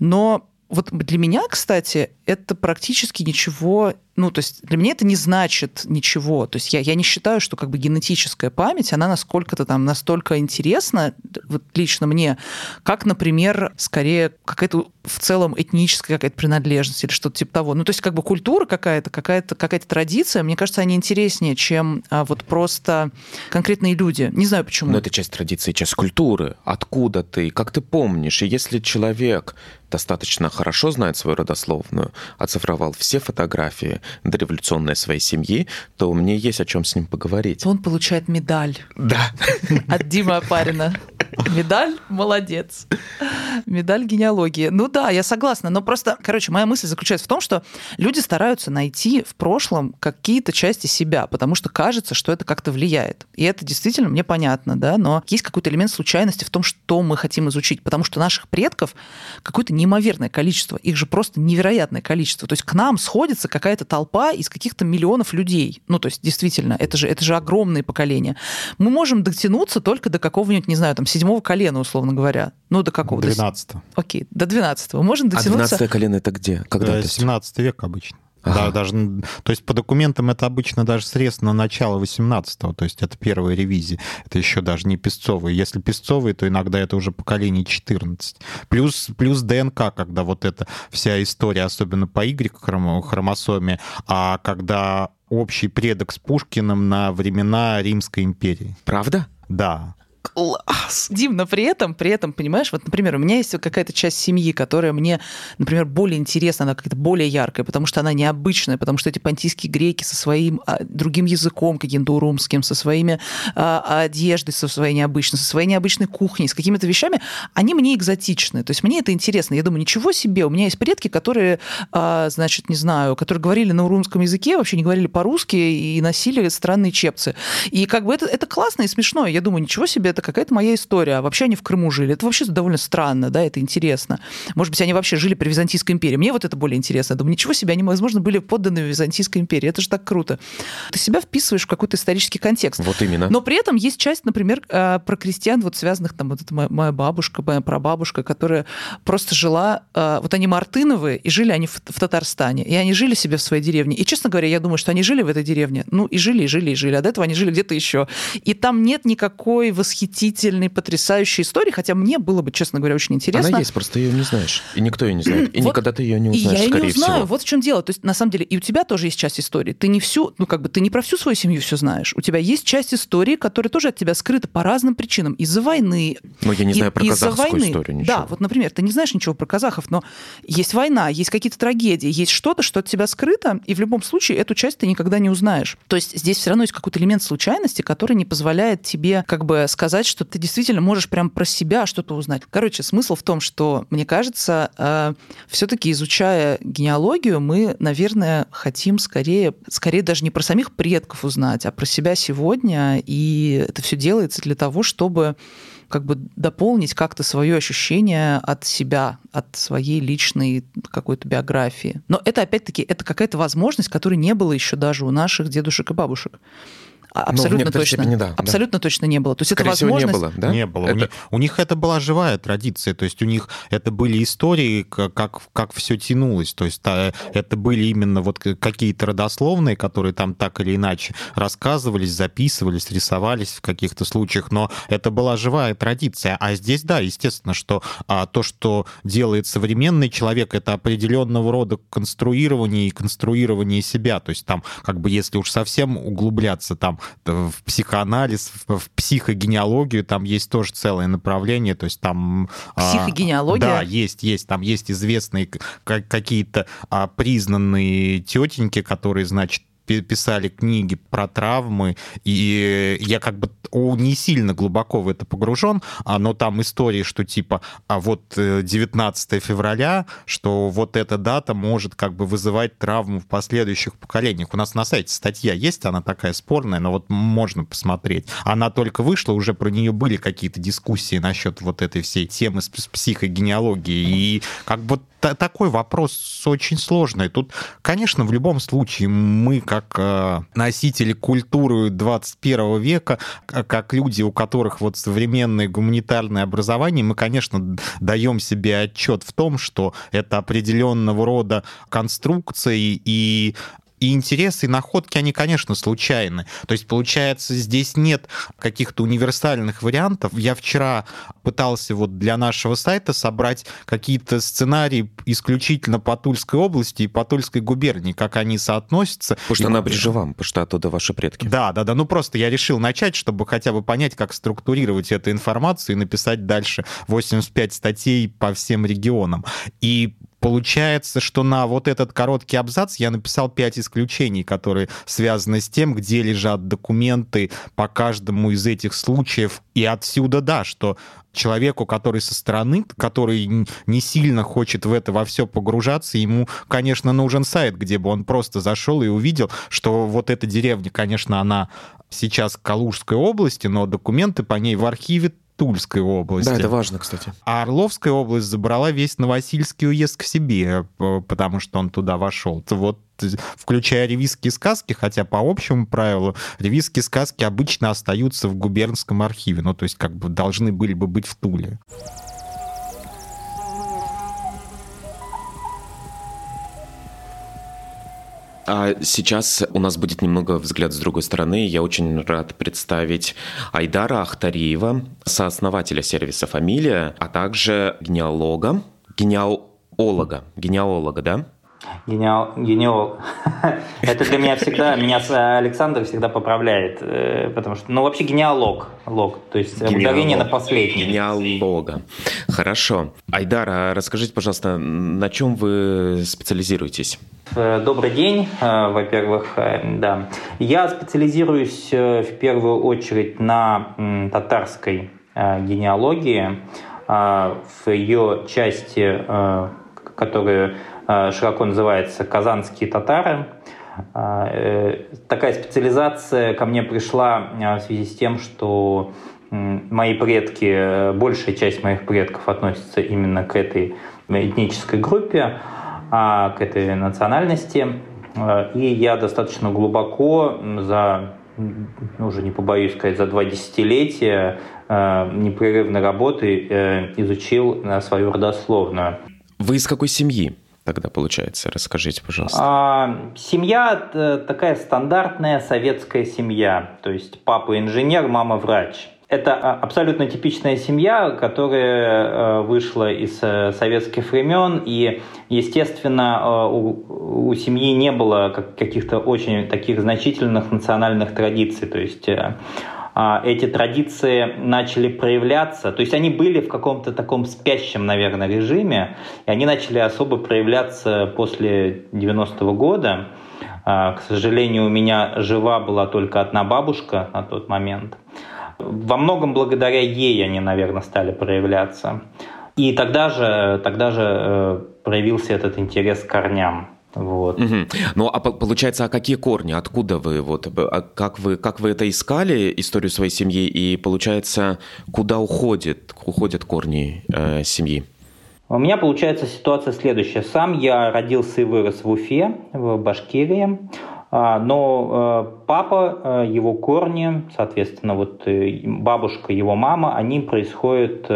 Но вот для меня, кстати, это практически ничего Ну, то есть для меня это не значит ничего. То есть я, я не считаю, что как бы генетическая память, она насколько-то там настолько интересна, вот лично мне, как, например, скорее какая-то в целом этническая какая-то принадлежность или что-то типа того. Ну, то есть как бы культура какая-то, какая-то какая традиция, мне кажется, они интереснее, чем а, вот просто конкретные люди. Не знаю почему. Но это часть традиции, часть культуры. Откуда ты, как ты помнишь. И если человек достаточно хорошо знает свою родословную, оцифровал все фотографии дореволюционной своей семьи, то мне есть о чем с ним поговорить. Он получает медаль. Да. От Димы Апарина. Медаль молодец. Медаль генеалогии. Ну да, я согласна. Но просто, короче, моя мысль заключается в том, что люди стараются найти в прошлом какие-то части себя, потому что кажется, что это как-то влияет. И это действительно мне понятно, да, но есть какой-то элемент случайности в том, что мы хотим изучить, потому что наших предков какое-то неимоверное количество, их же просто невероятное количество. То есть к нам сходится какая-то толпа из каких-то миллионов людей. Ну, то есть действительно, это же, это же огромные поколения. Мы можем дотянуться только до какого-нибудь, не знаю, там, седьмого колена, условно говоря. Ну, до какого? 12 Окей, до 12 Можно дотянуться... А 12 колено это где? Когда? 17 век обычно. Ага. Да, даже, то есть по документам это обычно даже срез на начало 18-го, то есть это первая ревизия. Это еще даже не песцовые. Если песцовые, то иногда это уже поколение 14. Плюс, плюс ДНК, когда вот эта вся история, особенно по Y-хромосоме, а когда общий предок с Пушкиным на времена Римской империи. Правда? Да класс. Дим, но при этом, при этом, понимаешь, вот, например, у меня есть какая-то часть семьи, которая мне, например, более интересна, она какая-то более яркая, потому что она необычная, потому что эти понтийские греки со своим а, другим языком, каким-то урумским, со своими а, одеждой, со своей необычной, со своей необычной кухней, с какими-то вещами, они мне экзотичны. То есть мне это интересно. Я думаю, ничего себе, у меня есть предки, которые, а, значит, не знаю, которые говорили на урумском языке, вообще не говорили по-русски и носили странные чепцы. И как бы это, это классно и смешно. Я думаю, ничего себе, это какая-то моя история. А вообще они в Крыму жили. Это вообще довольно странно, да, это интересно. Может быть, они вообще жили при Византийской империи. Мне вот это более интересно. Я думаю, ничего себе, они, возможно, были подданы Византийской империи. Это же так круто. Ты себя вписываешь в какой-то исторический контекст. Вот именно. Но при этом есть часть, например, э, про крестьян, вот связанных там, вот это моя, моя бабушка, моя прабабушка, которая просто жила, э, вот они Мартыновые, и жили они в, в Татарстане. И они жили себе в своей деревне. И, честно говоря, я думаю, что они жили в этой деревне. Ну, и жили, и жили, и жили. А до этого они жили где-то еще. И там нет никакой восхитительной восхитительной, потрясающей истории, хотя мне было бы, честно говоря, очень интересно. Она есть, просто ее не знаешь. И никто ее не знает. И вот, никогда ты ее не узнаешь, и я скорее не узнаю. всего. Вот в чем дело. То есть, на самом деле, и у тебя тоже есть часть истории. Ты не всю, ну, как бы, ты не про всю свою семью все знаешь. У тебя есть часть истории, которая тоже от тебя скрыта по разным причинам. Из-за войны. Но я не знаю про казахскую войны. историю ничего. Да, вот, например, ты не знаешь ничего про казахов, но есть война, есть какие-то трагедии, есть что-то, что от тебя скрыто, и в любом случае эту часть ты никогда не узнаешь. То есть здесь все равно есть какой-то элемент случайности, который не позволяет тебе как бы сказать, что ты действительно можешь прям про себя что-то узнать. Короче, смысл в том, что, мне кажется, э, все-таки изучая генеалогию, мы, наверное, хотим скорее, скорее даже не про самих предков узнать, а про себя сегодня. И это все делается для того, чтобы как бы дополнить как-то свое ощущение от себя, от своей личной какой-то биографии. Но это, опять-таки, это какая-то возможность, которой не было еще даже у наших дедушек и бабушек. А, ну, абсолютно ну, точно. Степени, да, абсолютно да. точно не было. То есть Скорее это возможность... всего, не было, да? Не было. Это... У, них, у них это была живая традиция. То есть у них это были истории, как, как все тянулось. То есть это были именно вот какие-то родословные, которые там так или иначе рассказывались, записывались, рисовались в каких-то случаях. Но это была живая традиция. А здесь, да, естественно, что а, то, что делает современный человек, это определенного рода конструирование и конструирование себя. То есть там, как бы, если уж совсем углубляться, там в психоанализ, в психогенеалогию, там есть тоже целое направление, то есть там... А, Психогенеалогия? Да, есть, есть, там есть известные какие-то а, признанные тетеньки, которые, значит, писали книги про травмы, и я как бы не сильно глубоко в это погружен, а, но там истории, что типа, а вот 19 э, февраля, что вот эта дата может как бы вызывать травму в последующих поколениях. У нас на сайте статья есть, она такая спорная, но вот можно посмотреть. Она только вышла, уже про нее были какие-то дискуссии насчет вот этой всей темы с психогенеалогии, и как бы такой вопрос очень сложный. Тут, конечно, в любом случае мы, как э, носители культуры 21 века, как люди, у которых вот современное гуманитарное образование, мы, конечно, даем себе отчет в том, что это определенного рода конструкции и И интересы и находки, они, конечно, случайны. То есть, получается, здесь нет каких-то универсальных вариантов. Я вчера пытался вот для нашего сайта собрать какие-то сценарии исключительно по Тульской области и по Тульской губернии, как они соотносятся. Потому что и... она ближе вам, потому что оттуда ваши предки. Да, да, да. Ну просто я решил начать, чтобы хотя бы понять, как структурировать эту информацию и написать дальше 85 статей по всем регионам. И Получается, что на вот этот короткий абзац я написал пять исключений, которые связаны с тем, где лежат документы по каждому из этих случаев. И отсюда, да, что человеку, который со стороны, который не сильно хочет в это во все погружаться, ему, конечно, нужен сайт, где бы он просто зашел и увидел, что вот эта деревня, конечно, она сейчас Калужской области, но документы по ней в архиве Тульской области. Да, это важно, кстати. А Орловская область забрала весь Новосильский уезд к себе, э, потому что он туда вошел. Вот включая ревизские сказки, хотя по общему правилу ревизские сказки обычно остаются в губернском архиве, ну то есть как бы должны были бы быть в Туле. А сейчас у нас будет немного взгляд с другой стороны. Я очень рад представить Айдара Ахтариева, сооснователя сервиса «Фамилия», а также генеалога, генеалога, генеалога, да? Гениал, гениал. Это для меня всегда, меня Александр всегда поправляет, э, потому что, ну, вообще генеалог, лог, то есть Генеалог. ударение на последний. Генеалога. Хорошо. Айдар, а расскажите, пожалуйста, на чем вы специализируетесь? Э, добрый день, э, во-первых, да. Я специализируюсь в первую очередь на татарской генеалогии, в ее части, которая Э, широко называется «Казанские татары». Э, э, такая специализация ко мне пришла в связи с тем, что мои предки, большая часть моих предков относится именно к этой этнической группе, а к этой национальности. И я достаточно глубоко за, уже не побоюсь сказать, за два десятилетия непрерывной работы изучил свою родословную. Вы из какой семьи? Тогда получается? Расскажите, пожалуйста. А, семья э, такая стандартная советская семья. То есть папа инженер, мама врач. Это а, абсолютно типичная семья, которая э, вышла из э, советских времен, и, естественно, у, у семьи не было каких-то очень таких значительных национальных традиций. То есть эти традиции начали проявляться, то есть они были в каком-то таком спящем, наверное, режиме, и они начали особо проявляться после 90-го года. А, к сожалению, у меня жива была только одна бабушка на тот момент. Во многом благодаря ей они, наверное, стали проявляться. И тогда же, тогда же э, проявился этот интерес к корням. Вот. Угу. Ну, а получается, а какие корни? Откуда вы вот, а как вы, как вы это искали историю своей семьи и получается, куда уходит, уходят корни э, семьи? У меня получается ситуация следующая. Сам я родился и вырос в Уфе, в Башкирии, а, но э, папа, э, его корни, соответственно, вот э, бабушка, его мама, они происходят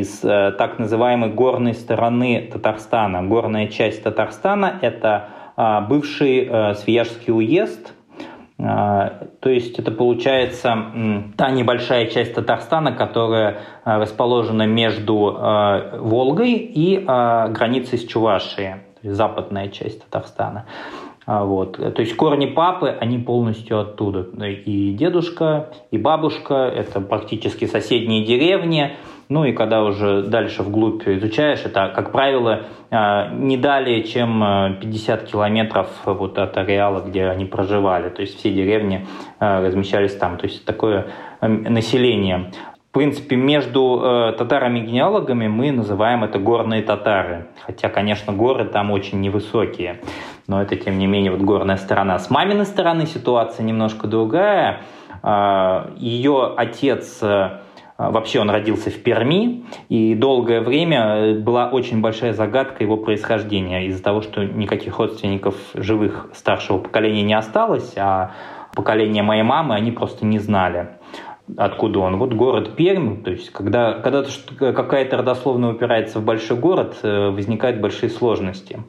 из э, так называемой горной стороны Татарстана. Горная часть Татарстана – это э, бывший э, Свияжский уезд, э, то есть это получается та небольшая часть Татарстана, которая э, расположена между Волгой и границей с Чувашией, западная часть Татарстана. А, вот. То есть корни папы, они полностью оттуда. И дедушка, и бабушка, это практически соседние деревни. Ну и когда уже дальше вглубь изучаешь, это, как правило, а, не далее, чем 50 километров вот от ареала, где они проживали. То есть все деревни а, размещались там. То есть такое население. В принципе, между э, татарами-генеалогами мы называем это горные татары. Хотя, конечно, горы там очень невысокие. Но это, тем не менее, вот горная сторона. С маминой стороны ситуация немножко другая. Э, ее отец э, Вообще он родился в Перми, и долгое время была очень большая загадка его происхождения из-за того, что никаких родственников живых старшего поколения не осталось, а поколение моей мамы они просто не знали откуда он. Вот город Пермь, то есть когда, когда какая-то родословная упирается в большой город, э, возникают большие сложности.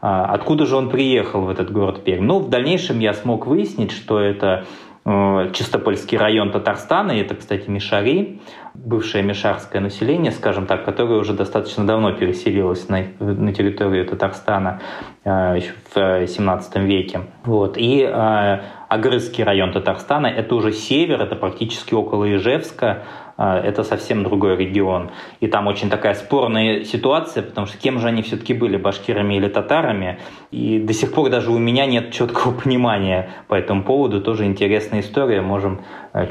Откуда же он приехал в этот город Пермь? Ну, в дальнейшем я смог выяснить, что это Э, Чистопольский район Татарстана, и это, кстати, Мишари, бывшее мишарское население, скажем так, которое уже достаточно давно переселилось на, на территорию Татарстана э, еще в 17 веке. Вот. И э, Агрызский район Татарстана – это уже север, это практически около Ижевска, а, это совсем другой регион. И там очень такая спорная ситуация, потому что кем же они все-таки были, башкирами или татарами. И до сих пор даже у меня нет четкого понимания по этому поводу. Тоже интересная история, можем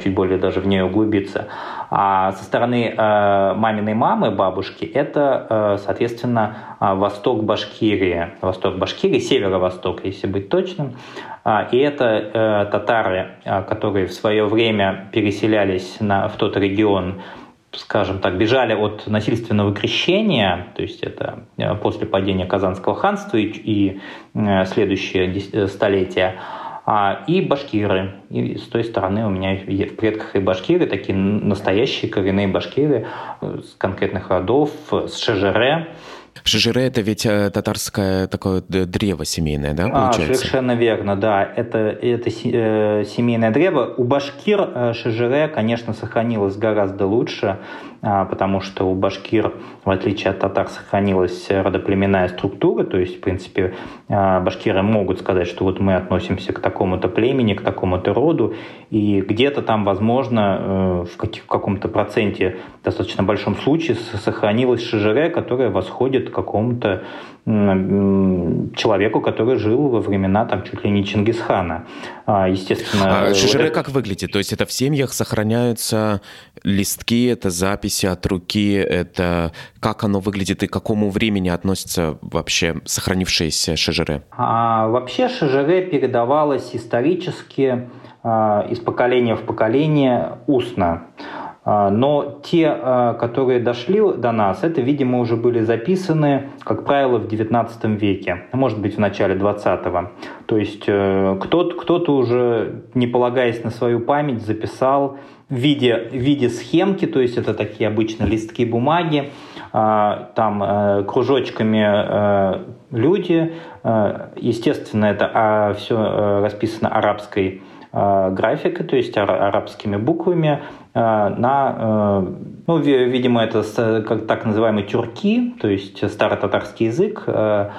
чуть более даже в нее углубиться. А со стороны э, маминой мамы, бабушки, это, э, соответственно, восток Башкирии. Восток Башкирии, северо-восток, если быть точным. А, и это татары, которые в свое время переселялись на, в тот регион скажем так, бежали от насильственного крещения, то есть это после падения Казанского ханства и, и следующее столетие, и башкиры. И с той стороны у меня в предках и башкиры, такие настоящие коренные башкиры э, с конкретных родов, с Шежере. Шежере это ведь э, татарское такое древо семейное, да, а, получается? А, совершенно верно, да. Это, это э, семейное древо. У башкир Шежере, конечно, сохранилось гораздо лучше. А, потому что у башкир, в отличие от татар, сохранилась родоплеменная структура, то есть, в принципе, а, башкиры могут сказать, что вот мы относимся к такому-то племени, к такому-то роду, и где-то там, возможно, э, в каком-то проценте, достаточно большом случае, сохранилась шижере, которая восходит к какому-то человеку, который жил во времена там чуть ли не Чингисхана. А, естественно. А шижере как выглядит? То есть это в семьях сохраняются листки, это записи от руки, это как оно выглядит и к какому времени относится вообще сохранившиеся шижере? А, вообще шижере передавалось исторически а, из поколения в поколение устно. А, но те, а, которые дошли до нас, это, видимо, уже были записаны, как правило, в XIX веке, может быть, в начале XX. То есть э, кто-то, кто-то уже, не полагаясь на свою память, записал в виде, в виде схемки, то есть это такие обычные листки бумаги, а, там э, кружочками э, люди, естественно, это все расписано арабской графикой, то есть арабскими буквами, на, э, ну, видимо, это как так называемые тюрки, то есть старотатарский язык. Э,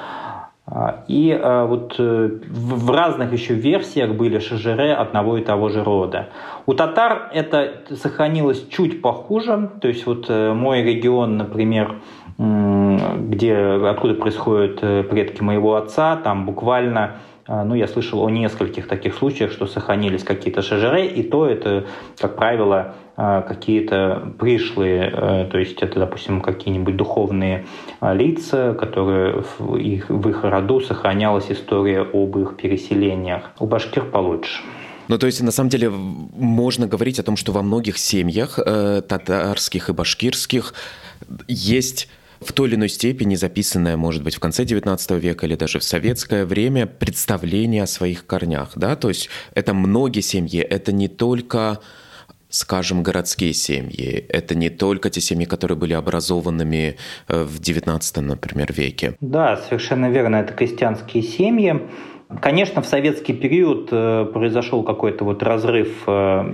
и вот в разных еще версиях были шажере одного и того же рода. У татар это сохранилось чуть похуже. То есть вот мой регион, например, где, откуда происходят предки моего отца, там буквально ну, я слышал о нескольких таких случаях, что сохранились какие-то шажеры, и то это, как правило, какие-то пришлые, э, то есть это, допустим, какие-нибудь духовные а, лица, которые в их, в их роду сохранялась история об их переселениях. У башкир получше. Ну, то есть, на самом деле, можно говорить о том, что во многих семьях э, татарских и башкирских есть в той или иной степени записанное, может быть, в конце XIX века или даже в советское время представление о своих корнях, да, то есть это многие семьи, это не только скажем, городские семьи. Это не только те семьи, которые были образованными э, в XIX, например, веке. Да, совершенно верно. Это крестьянские семьи. Конечно, в советский период э, произошел какой-то вот разрыв, э,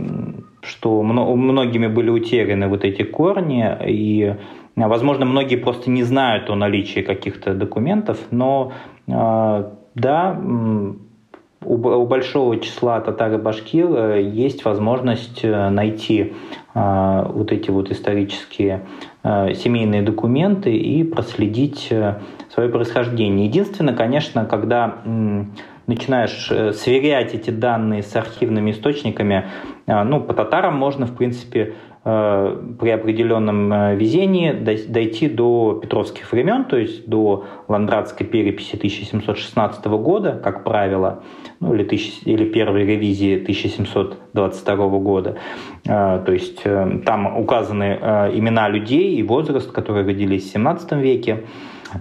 что многими были утеряны вот эти корни, и Возможно, многие просто не знают о наличии каких-то документов, но да, у большого числа татар и башкир э, есть возможность э, найти вот эти вот исторические семейные документы и проследить свое происхождение. Единственное, конечно, когда начинаешь сверять эти данные с архивными источниками, ну, по татарам можно, в принципе, Э, при определенном э, везении дойти до петровских времен, то есть до Ландратской переписи 1716 года, как правило, ну, или, тысяч, или первой ревизии 1722 года. Э, то есть там указаны имена людей и возраст, которые родились в 17 веке.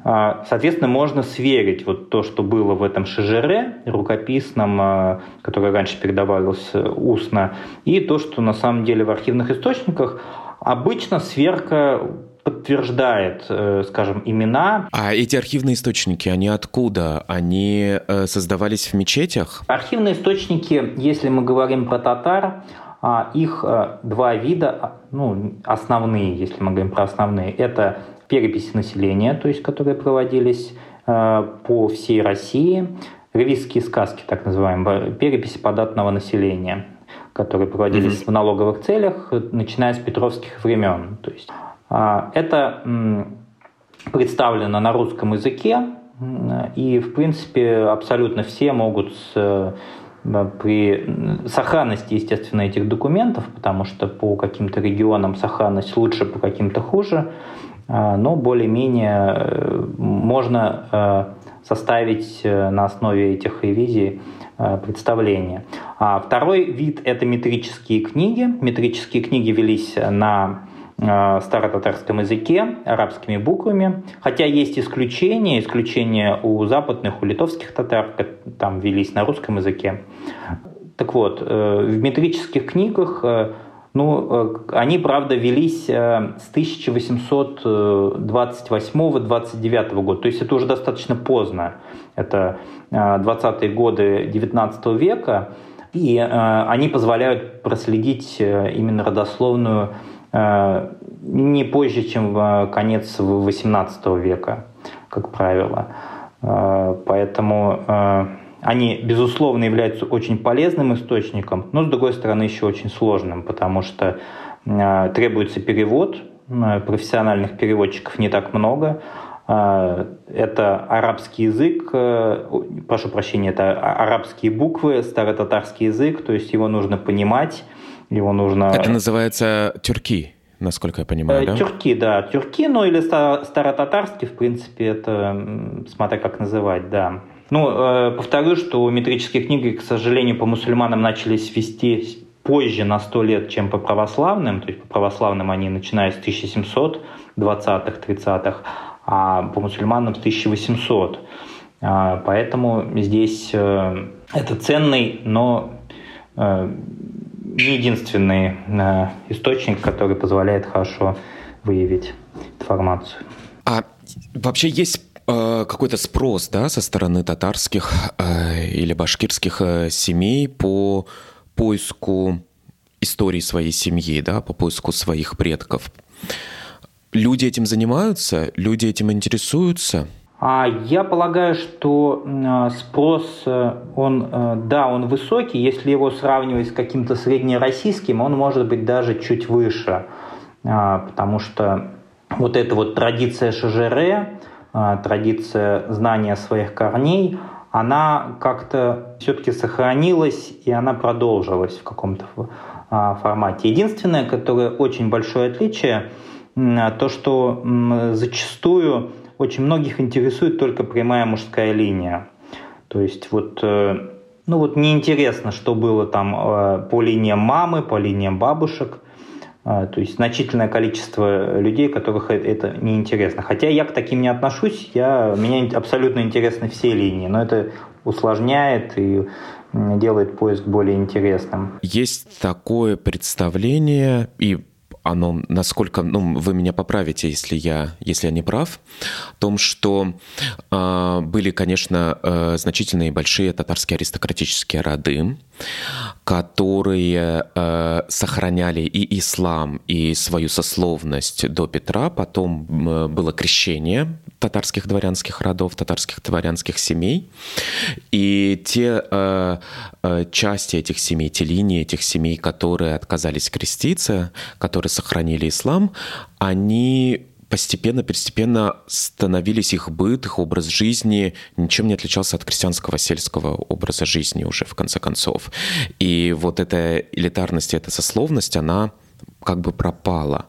А, соответственно, можно сверить вот то, что было в этом шежере рукописном, а, которое раньше передавалось э, устно, и то, что на самом деле в архивных источниках. Обычно сверка подтверждает, э, скажем, имена. А эти архивные источники, они откуда? Они э, создавались в мечетях? Архивные источники, если мы говорим про татар, а, их два вида, ну, основные, если мы говорим про основные, это переписи населения, то есть которые проводились по всей России, ревизские сказки, так называемые, переписи податного населения, которые проводились mm-hmm. в налоговых целях, начиная с петровских времен. То есть а, это представлено на русском языке, и, в принципе, абсолютно все могут с, при сохранности, естественно, этих документов, потому что по каким-то регионам сохранность лучше, по каким-то хуже, но более-менее э, можно э, составить э, на основе этих ревизий представление. А второй вид – это метрические книги. Метрические книги велись на старотатарском языке, арабскими буквами. Хотя есть исключения, исключения у западных, у литовских татар, там велись на русском языке. Так вот, в метрических книгах ну, они, правда, велись с 1828-29 года, то есть это уже достаточно поздно. Это 20-е годы 19 века, и они позволяют проследить именно родословную Э, не позже, чем в конец XVIII века, как правило. Э, поэтому э, они, безусловно, являются очень полезным источником, но, с другой стороны, еще очень сложным, потому что требуется перевод, профессиональных переводчиков не так много, это арабский язык, прошу прощения, это арабские буквы, старотатарский язык, то есть его нужно понимать, его нужно... Это называется тюрки, насколько я понимаю, э, да? Тюрки, да. Тюрки, ну или старотатарский, в принципе, это смотря как называть, да. Ну, э, повторю, что метрические книги, к сожалению, по мусульманам начались вести позже на сто лет, чем по православным. То есть по православным они начиная с 1720-х, 30-х, а по мусульманам с 1800. А, поэтому здесь э, это ценный, но не единственный э, источник, который позволяет хорошо выявить информацию. А вообще есть э, какой-то спрос да, со стороны татарских э, или башкирских э, семей по поиску истории своей семьи, да, по поиску своих предков. Люди этим занимаются, люди этим интересуются – а я полагаю, что э, спрос, э, он, э, да, он высокий, если его сравнивать с каким-то среднероссийским, он может быть даже чуть выше, потому что вот эта вот традиция ШЖР, традиция знания своих корней, она как-то все-таки сохранилась и она продолжилась в каком-то формате. Единственное, которое очень большое отличие, то, что зачастую очень многих интересует только прямая мужская линия. То есть вот, э, ну вот неинтересно, что было там э, по линиям мамы, по линиям бабушек. Э, то есть значительное количество людей, которых это неинтересно. Хотя я к таким не отношусь, я, мне абсолютно интересны все линии, но это усложняет и делает поиск более интересным. Есть такое представление, и оно, насколько, ну, вы меня поправите, если я, если я не прав, в том, что э, были, конечно, э, значительные большие татарские аристократические роды, которые э, сохраняли и ислам, и свою сословность до Петра. Потом э, было крещение татарских дворянских родов, татарских дворянских семей. И те э, э, части этих семей, те линии этих семей, которые отказались креститься, которые сохранили ислам, они постепенно-постепенно становились их быт, их образ жизни ничем не отличался от крестьянского сельского образа жизни уже в конце концов. И вот эта элитарность, эта сословность, она как бы пропала.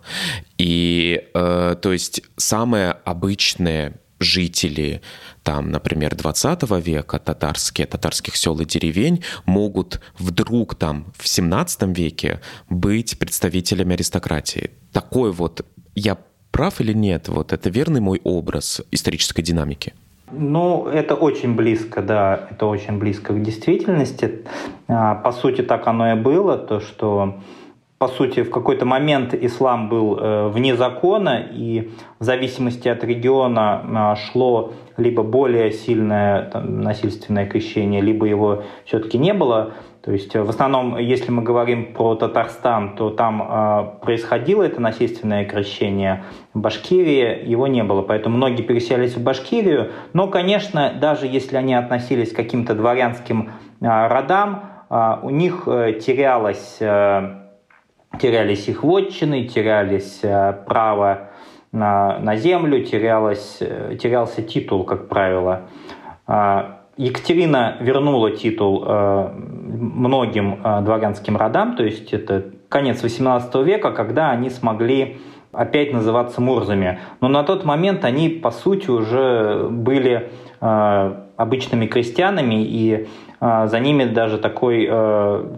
И э, то есть самые обычные жители, там, например, 20 века, татарские, татарских сел и деревень, могут вдруг там в 17 веке быть представителями аристократии. Такой вот, я прав или нет? Вот это верный мой образ исторической динамики? Ну, это очень близко, да, это очень близко к действительности. А, по сути, так оно и было, то, что по сути, в какой-то момент ислам был э, вне закона, и в зависимости от региона э, шло либо более сильное там, насильственное крещение, либо его все-таки не было. То есть в основном, если мы говорим про Татарстан, то там э, происходило это насильственное крещение. В Башкирии его не было, поэтому многие переселились в Башкирию. Но, конечно, даже если они относились к каким-то дворянским э, родам, э, у них э, терялось... Э, терялись их вотчины, терялись э, право на, на землю, терялось, э, терялся титул, как правило. Екатерина вернула титул э, многим дворянским родам, то есть это конец XVIII века, когда они смогли опять называться Мурзами. Но на тот момент они, по сути, уже были обычными крестьянами, и за ними даже такой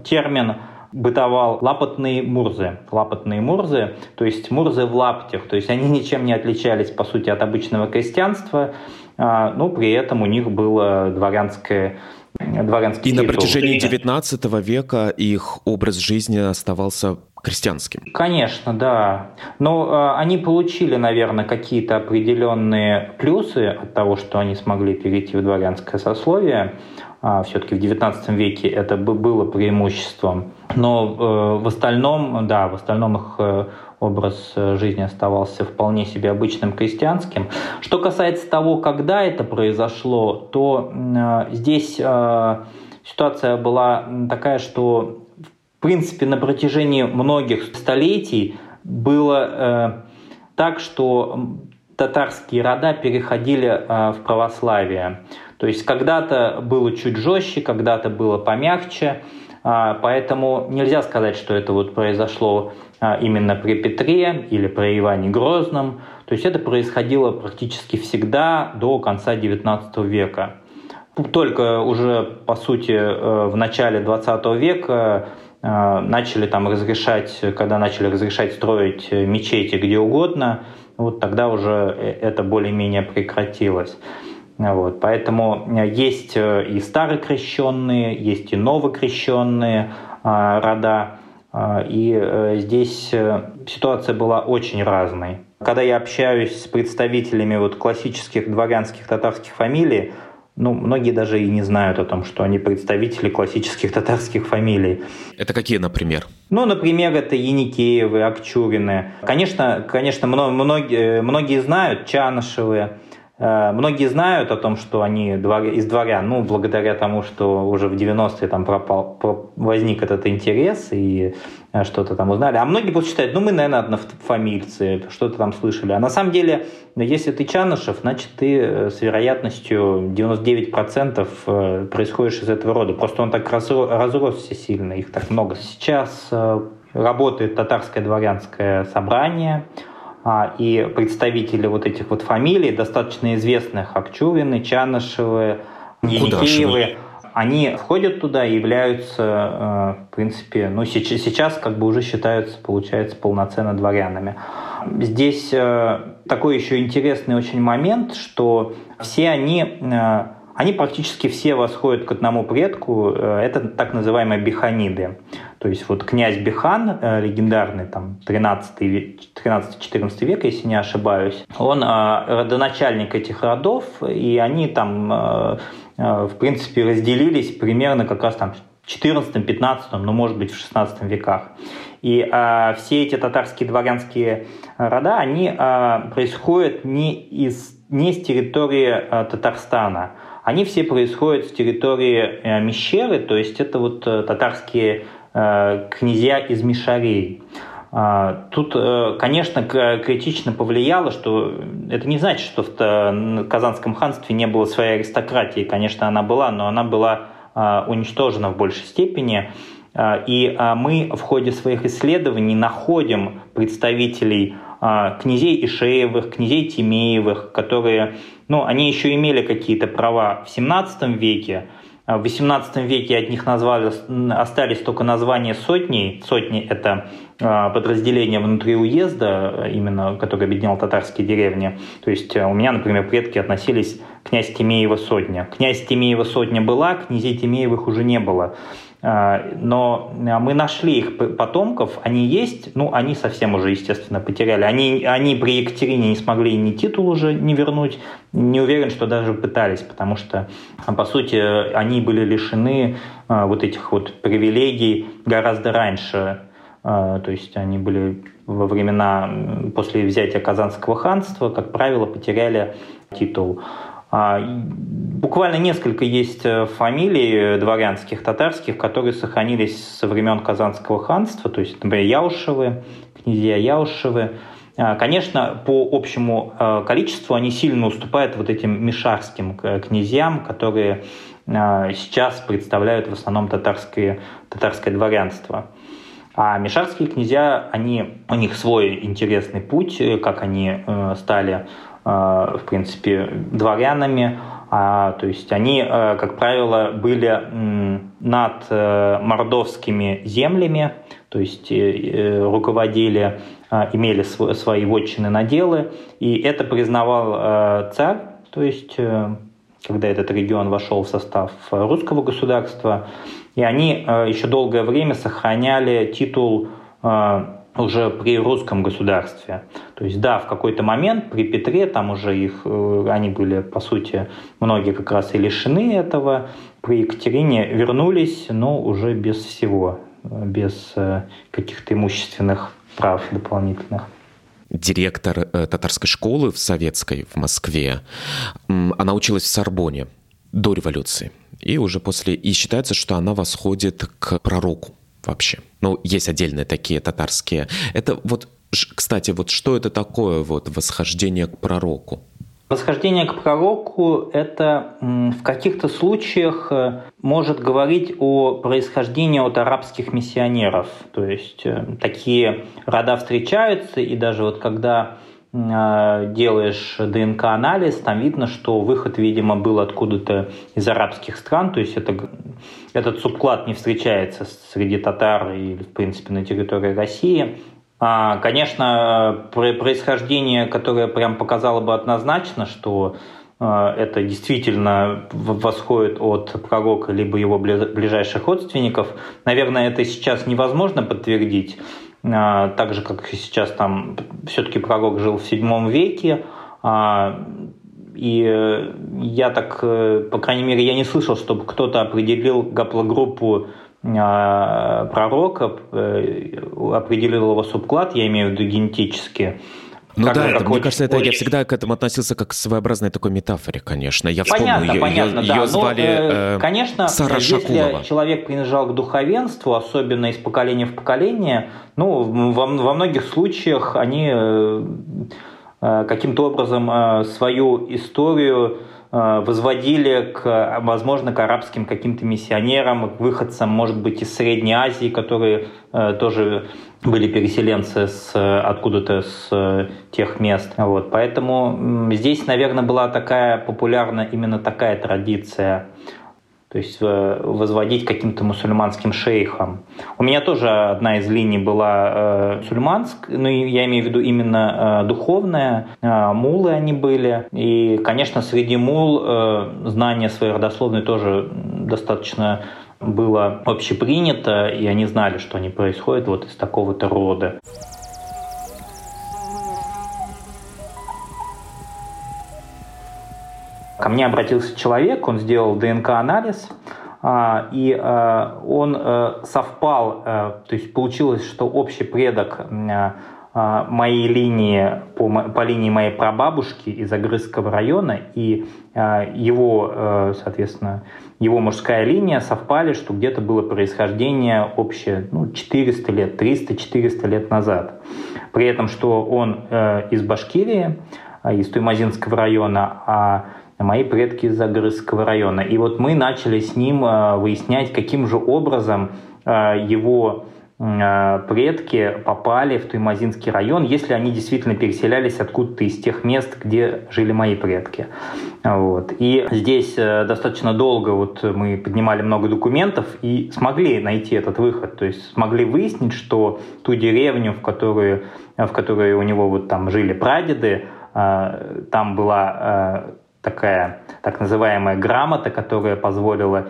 термин – бытовал лапотные мурзы. Лапотные мурзы, то есть мурзы в лаптях, то есть они ничем не отличались, по сути, от обычного крестьянства, но при этом у них было дворянское дворянский И титул. на протяжении XIX века их образ жизни оставался крестьянским. Конечно, да. Но э, они получили, наверное, какие-то определенные плюсы от того, что они смогли перейти в дворянское сословие. А, все-таки в XIX веке это было преимуществом. Но э, в остальном, да, в остальном их э, образ э, жизни оставался вполне себе обычным крестьянским. Что касается того, когда это произошло, то здесь ситуация была такая, что в принципе на протяжении многих столетий было так, что татарские рода переходили в православие. То есть когда-то было чуть жестче, когда-то было помягче, а, поэтому нельзя сказать, что это вот произошло именно при Петре или при Иване Грозном. То есть это происходило практически всегда до конца XIX века. Только уже, по сути, э, в начале XX века э, начали там разрешать, когда начали разрешать строить мечети где угодно, вот тогда уже э, это более-менее прекратилось. Вот, поэтому э, есть э, и старокрещенные, есть и новокрещенные э, рода, и здесь ситуация была очень разной. Когда я общаюсь с представителями вот классических дворянских татарских фамилий, ну, многие даже и не знают о том, что они представители классических татарских фамилий. Это какие, например? Ну, например, это Яникеевы, Акчурины. Конечно, конечно многие, многие знают Чанышевы, Э, многие знают о том, что они из дворян, ну, благодаря тому, что уже в 90-е там пропал, возник этот интерес и э, что-то там узнали. А многие просто считают, ну, мы, наверное, однофамильцы, что-то там слышали. А на самом деле, если ты Чанышев, значит, ты э, с вероятностью 99% происходишь из этого рода. Просто он так разросся сильно, их так много. Сейчас работает татарское дворянское собрание, и представители вот этих вот фамилий, достаточно известных, Акчурины, Чанышевы, Еникеевы, они входят туда и являются, э, в принципе, ну сейчас, сейчас как бы уже считаются, получается, полноценно дворянами. Здесь э, такой еще интересный очень момент, что все они э, они практически все восходят к одному предку, это так называемые биханиды. То есть вот князь Бихан, э, легендарный там 13-14 век, если не ошибаюсь, он э, родоначальник этих родов, и они там, э, в принципе, разделились примерно как раз там в 14-15, ну, может быть, в 16 веках. И э, все эти татарские дворянские рода, они э, происходят не, из, не с территории э, Татарстана, они все происходят с территории э, Мещеры, то есть это вот э, татарские Э, князья из Мишарей. А, тут, конечно, критично повлияло, что это не значит, что в Казанском ханстве не было своей аристократии. Конечно, она была, но она была а, уничтожена в большей степени. А, и мы в ходе своих исследований находим представителей князей Ишеевых, князей Тимеевых, которые, ну, они еще имели какие-то права в 17 веке, в XVIII веке от них назвали, остались только названия сотни. Сотни – это а, подразделение внутри уезда, именно, которое объединял татарские деревни. То есть а, у меня, например, предки относились князь Тимеева сотня. Князь Тимеева сотня была, князей Тимеевых уже не было. Но мы нашли их потомков, они есть, ну, они совсем уже, естественно, потеряли. Они, они при Екатерине не смогли ни титул уже не вернуть, не уверен, что даже пытались, потому что, по сути, они были лишены вот этих вот привилегий гораздо раньше. То есть они были во времена после взятия Казанского ханства, как правило, потеряли титул. А, буквально несколько есть э, фамилий дворянских, татарских, которые сохранились со времен Казанского ханства, то есть, например, Яушевы, князья Яушевы. А, конечно, по общему э, количеству они сильно уступают вот этим мишарским э, князьям, которые сейчас представляют в основном татарское, татарское дворянство. А мишарские князья, они, у них свой интересный путь, как они стали Э, в принципе, дворянами. А, то есть они, э, как правило, были над э, мордовскими землями, то есть руководили, имели свои вотчины наделы, и это признавал царь, то есть когда этот регион вошел в состав русского государства, и они еще долгое время сохраняли титул уже при русском государстве. То есть, да, в какой-то момент при Петре там уже их, э, они были, по сути, многие как раз и лишены этого. При Екатерине вернулись, но уже без всего, без э, каких-то имущественных прав дополнительных директор э, татарской школы в советской в Москве. Она училась в Сорбоне до революции. И уже после... И считается, что она восходит к пророку вообще. Ну, есть отдельные такие татарские. Это вот, кстати, вот что это такое вот восхождение к пророку? Восхождение к пророку – это в каких-то случаях э, может говорить о происхождении от арабских миссионеров. То есть э, такие рода встречаются, и даже вот когда делаешь ДНК-анализ, там видно, что выход, видимо, был откуда-то из арабских стран, то есть это, этот субклад не встречается среди татар и, в принципе, на территории России. А, конечно, происхождение, которое прям показало бы однозначно, что э, это действительно восходит от пророка либо его ближайших родственников. Наверное, это сейчас невозможно подтвердить, так же, как и сейчас там все-таки пророк жил в седьмом веке, а, и я так, э, по крайней мере, я не слышал, чтобы кто-то определил гаплогруппу а, пророка, э, определил его субклад, я имею в виду генетически, ну да, это, мне кажется, это, я всегда к этому относился как к своеобразной такой метафоре, конечно. Я понятно, вспомнил, понятно, ее, да. ее звали Но, э, Конечно, Сара если Шакулова. человек принадлежал к духовенству, особенно из поколения в поколение, ну, во, во многих случаях они э, э, каким-то образом э, свою историю э, возводили к, возможно, к арабским каким-то миссионерам, к выходцам, может быть, из Средней Азии, которые э, тоже были переселенцы с, откуда-то с э, тех мест. Вот. Поэтому здесь, наверное, была такая популярна именно такая традиция то есть э, возводить каким-то мусульманским шейхам. У меня тоже одна из линий была э, мусульманская, ну я имею в виду именно э, духовная, э, мулы они были. И, конечно, среди мул э, знание своей родословной тоже достаточно было общепринято, и они знали, что они происходят вот из такого-то рода. Ко мне обратился человек, он сделал ДНК-анализ, а, и а, он э, совпал, э, то есть получилось, что общий предок а, моей линии, по, по линии моей прабабушки из Огрызского района и его, э, соответственно, его мужская линия совпали, что где-то было происхождение общее ну, 400 лет, 300-400 лет назад. При этом, что он из Башкирии, из Туймазинского района, а мои предки из Загрызского района. И вот мы начали с ним э, выяснять, каким же образом его Э, предки попали в Туймазинский район, если они действительно переселялись откуда-то из тех мест, где жили мои предки. Вот. И здесь э, достаточно долго вот мы поднимали много документов и смогли найти этот выход, то есть смогли выяснить, что ту деревню, в которой, в которой у него вот там жили прадеды, э, там была такая так называемая грамота, которая позволила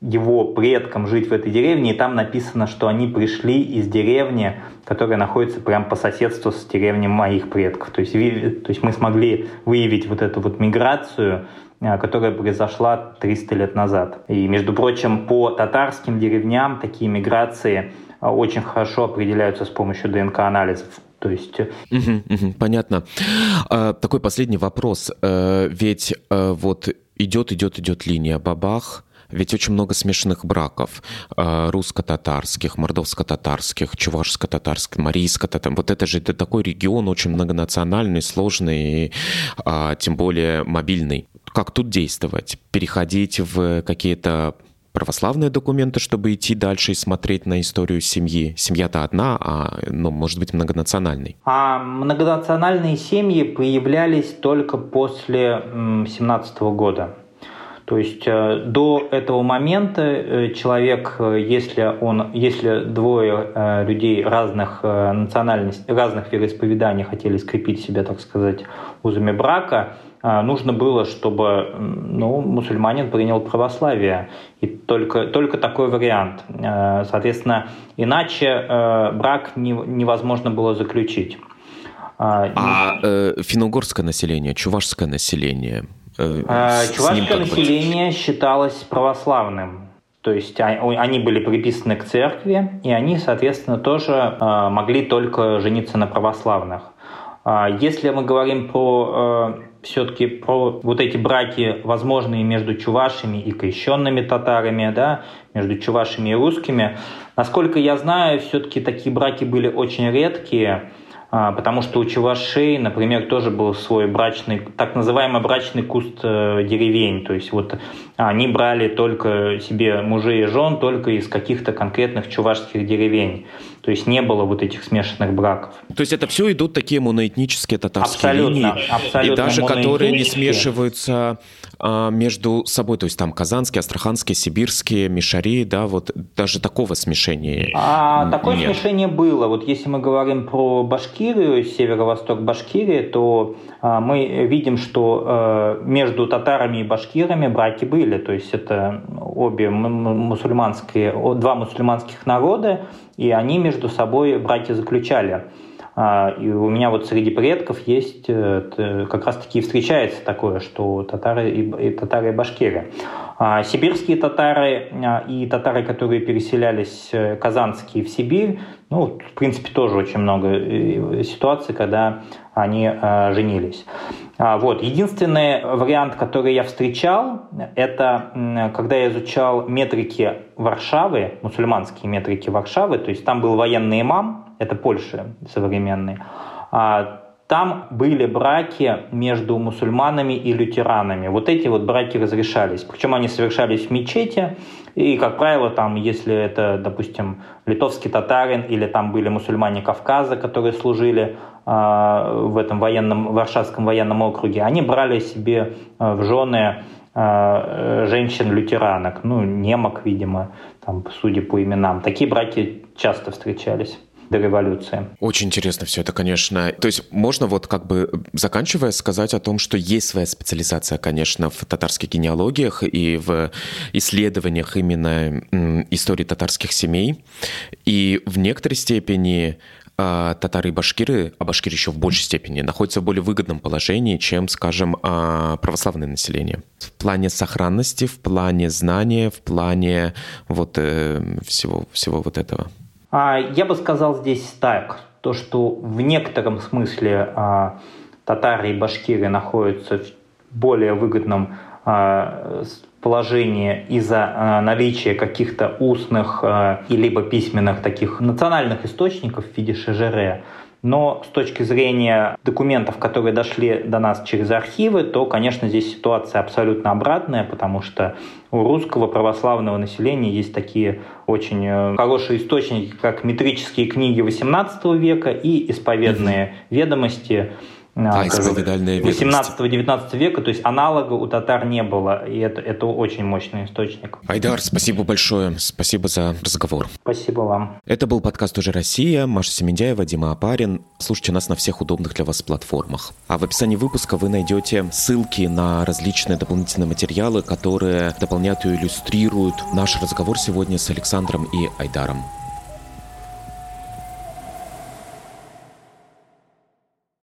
его предкам жить в этой деревне, и там написано, что они пришли из деревни, которая находится прямо по соседству с деревней моих предков. То есть, то есть мы смогли выявить вот эту вот миграцию, а, которая произошла 300 лет назад. И, между прочим, по татарским деревням такие миграции а, очень хорошо определяются с помощью ДНК-анализов. То есть... Угу, угу, понятно. А, такой последний вопрос. А, ведь а, вот идет, идет, идет линия бабах, ведь очень много смешанных браков. Русско-татарских, мордовско-татарских, чувашско-татарских, марийско-татарских. Вот это же это такой регион очень многонациональный, сложный, а, тем более мобильный. Как тут действовать? Переходить в какие-то православные документы, чтобы идти дальше и смотреть на историю семьи. Семья-то одна, а, ну, может быть, многонациональной. А многонациональные семьи появлялись только после 17 года. То есть э, до этого момента э, человек, э, если, он, если двое людей разных национальностей, разных вероисповеданий хотели скрепить себя, так сказать, узами брака, нужно было, чтобы ну, мусульманин принял православие. И только, только такой вариант. Соответственно, иначе брак невозможно было заключить. А э, финно-угорское население, чувашское население, Э, а, Чувашское население считалось православным. То есть они были приписаны к церкви, и они, соответственно, тоже а, могли только жениться на православных. А, если мы говорим про все-таки про вот эти браки, возможные между чувашами и крещенными татарами, да, между чувашами и русскими, насколько я знаю, все-таки такие браки были очень редкие. А, потому что у чувашей, например, тоже был свой брачный, так называемый брачный куст э, деревень, то есть вот они брали только себе мужей и жен только из каких-то конкретных чувашских деревень. То есть не было вот этих смешанных браков. То есть это все идут такие моноэтнические татарские абсолютно, линии, абсолютно и даже которые не смешиваются а, между собой, то есть там казанские, астраханские, сибирские, мишари, да, вот даже такого смешения а, Такое нет. смешение было. Вот если мы говорим про Башкирию, северо-восток Башкирии, то а, мы видим, что а, между татарами и башкирами браки были, то есть это обе мусульманские, два мусульманских народа, и они между собой браки заключали. А, и у меня вот среди предков есть, э, как раз таки встречается такое, что татары и, и татары и башкиры. А, сибирские татары а, и татары, которые переселялись э, казанские в Сибирь, ну, в принципе, тоже очень много э, ситуаций, когда они женились. Вот. Единственный вариант, который я встречал, это когда я изучал метрики Варшавы, мусульманские метрики Варшавы, то есть там был военный имам, это Польша современный, а, там были браки между мусульманами и лютеранами. Вот эти вот браки разрешались. Причем они совершались в мечети. И, как правило, там, если это, допустим, литовский татарин или там были мусульмане Кавказа, которые служили э, в этом военном, Варшавском военном округе, они брали себе э, в жены э, женщин-лютеранок, ну, немок, видимо, там, судя по именам. Такие браки часто встречались до революции. Очень интересно все это, конечно. То есть можно вот как бы заканчивая сказать о том, что есть своя специализация, конечно, в татарских генеалогиях и в исследованиях именно истории татарских семей. И в некоторой степени а, татары и башкиры, а башкиры еще в большей степени, находятся в более выгодном положении, чем, скажем, а, православное население. В плане сохранности, в плане знания, в плане вот э, всего, всего вот этого. А, я бы сказал здесь так, то, что в некотором смысле а, татары и башкиры находятся в более выгодном а, положении из-за наличия каких-то устных и либо письменных таких национальных источников в виде ШЖР, но с точки зрения документов, которые дошли до нас через архивы, то, конечно, здесь ситуация абсолютно обратная, потому что у русского православного населения есть такие очень э, хорошие источники, как метрические книги XVIII века и исповедные ведомости а, исповедальная 18-19 века, то есть аналога у татар не было, и это, это очень мощный источник. Айдар, спасибо большое, спасибо за разговор. Спасибо вам. Это был подкаст «Уже Россия», Маша Семендяева, Дима Апарин. Слушайте нас на всех удобных для вас платформах. А в описании выпуска вы найдете ссылки на различные дополнительные материалы, которые дополняют и иллюстрируют наш разговор сегодня с Александром и Айдаром.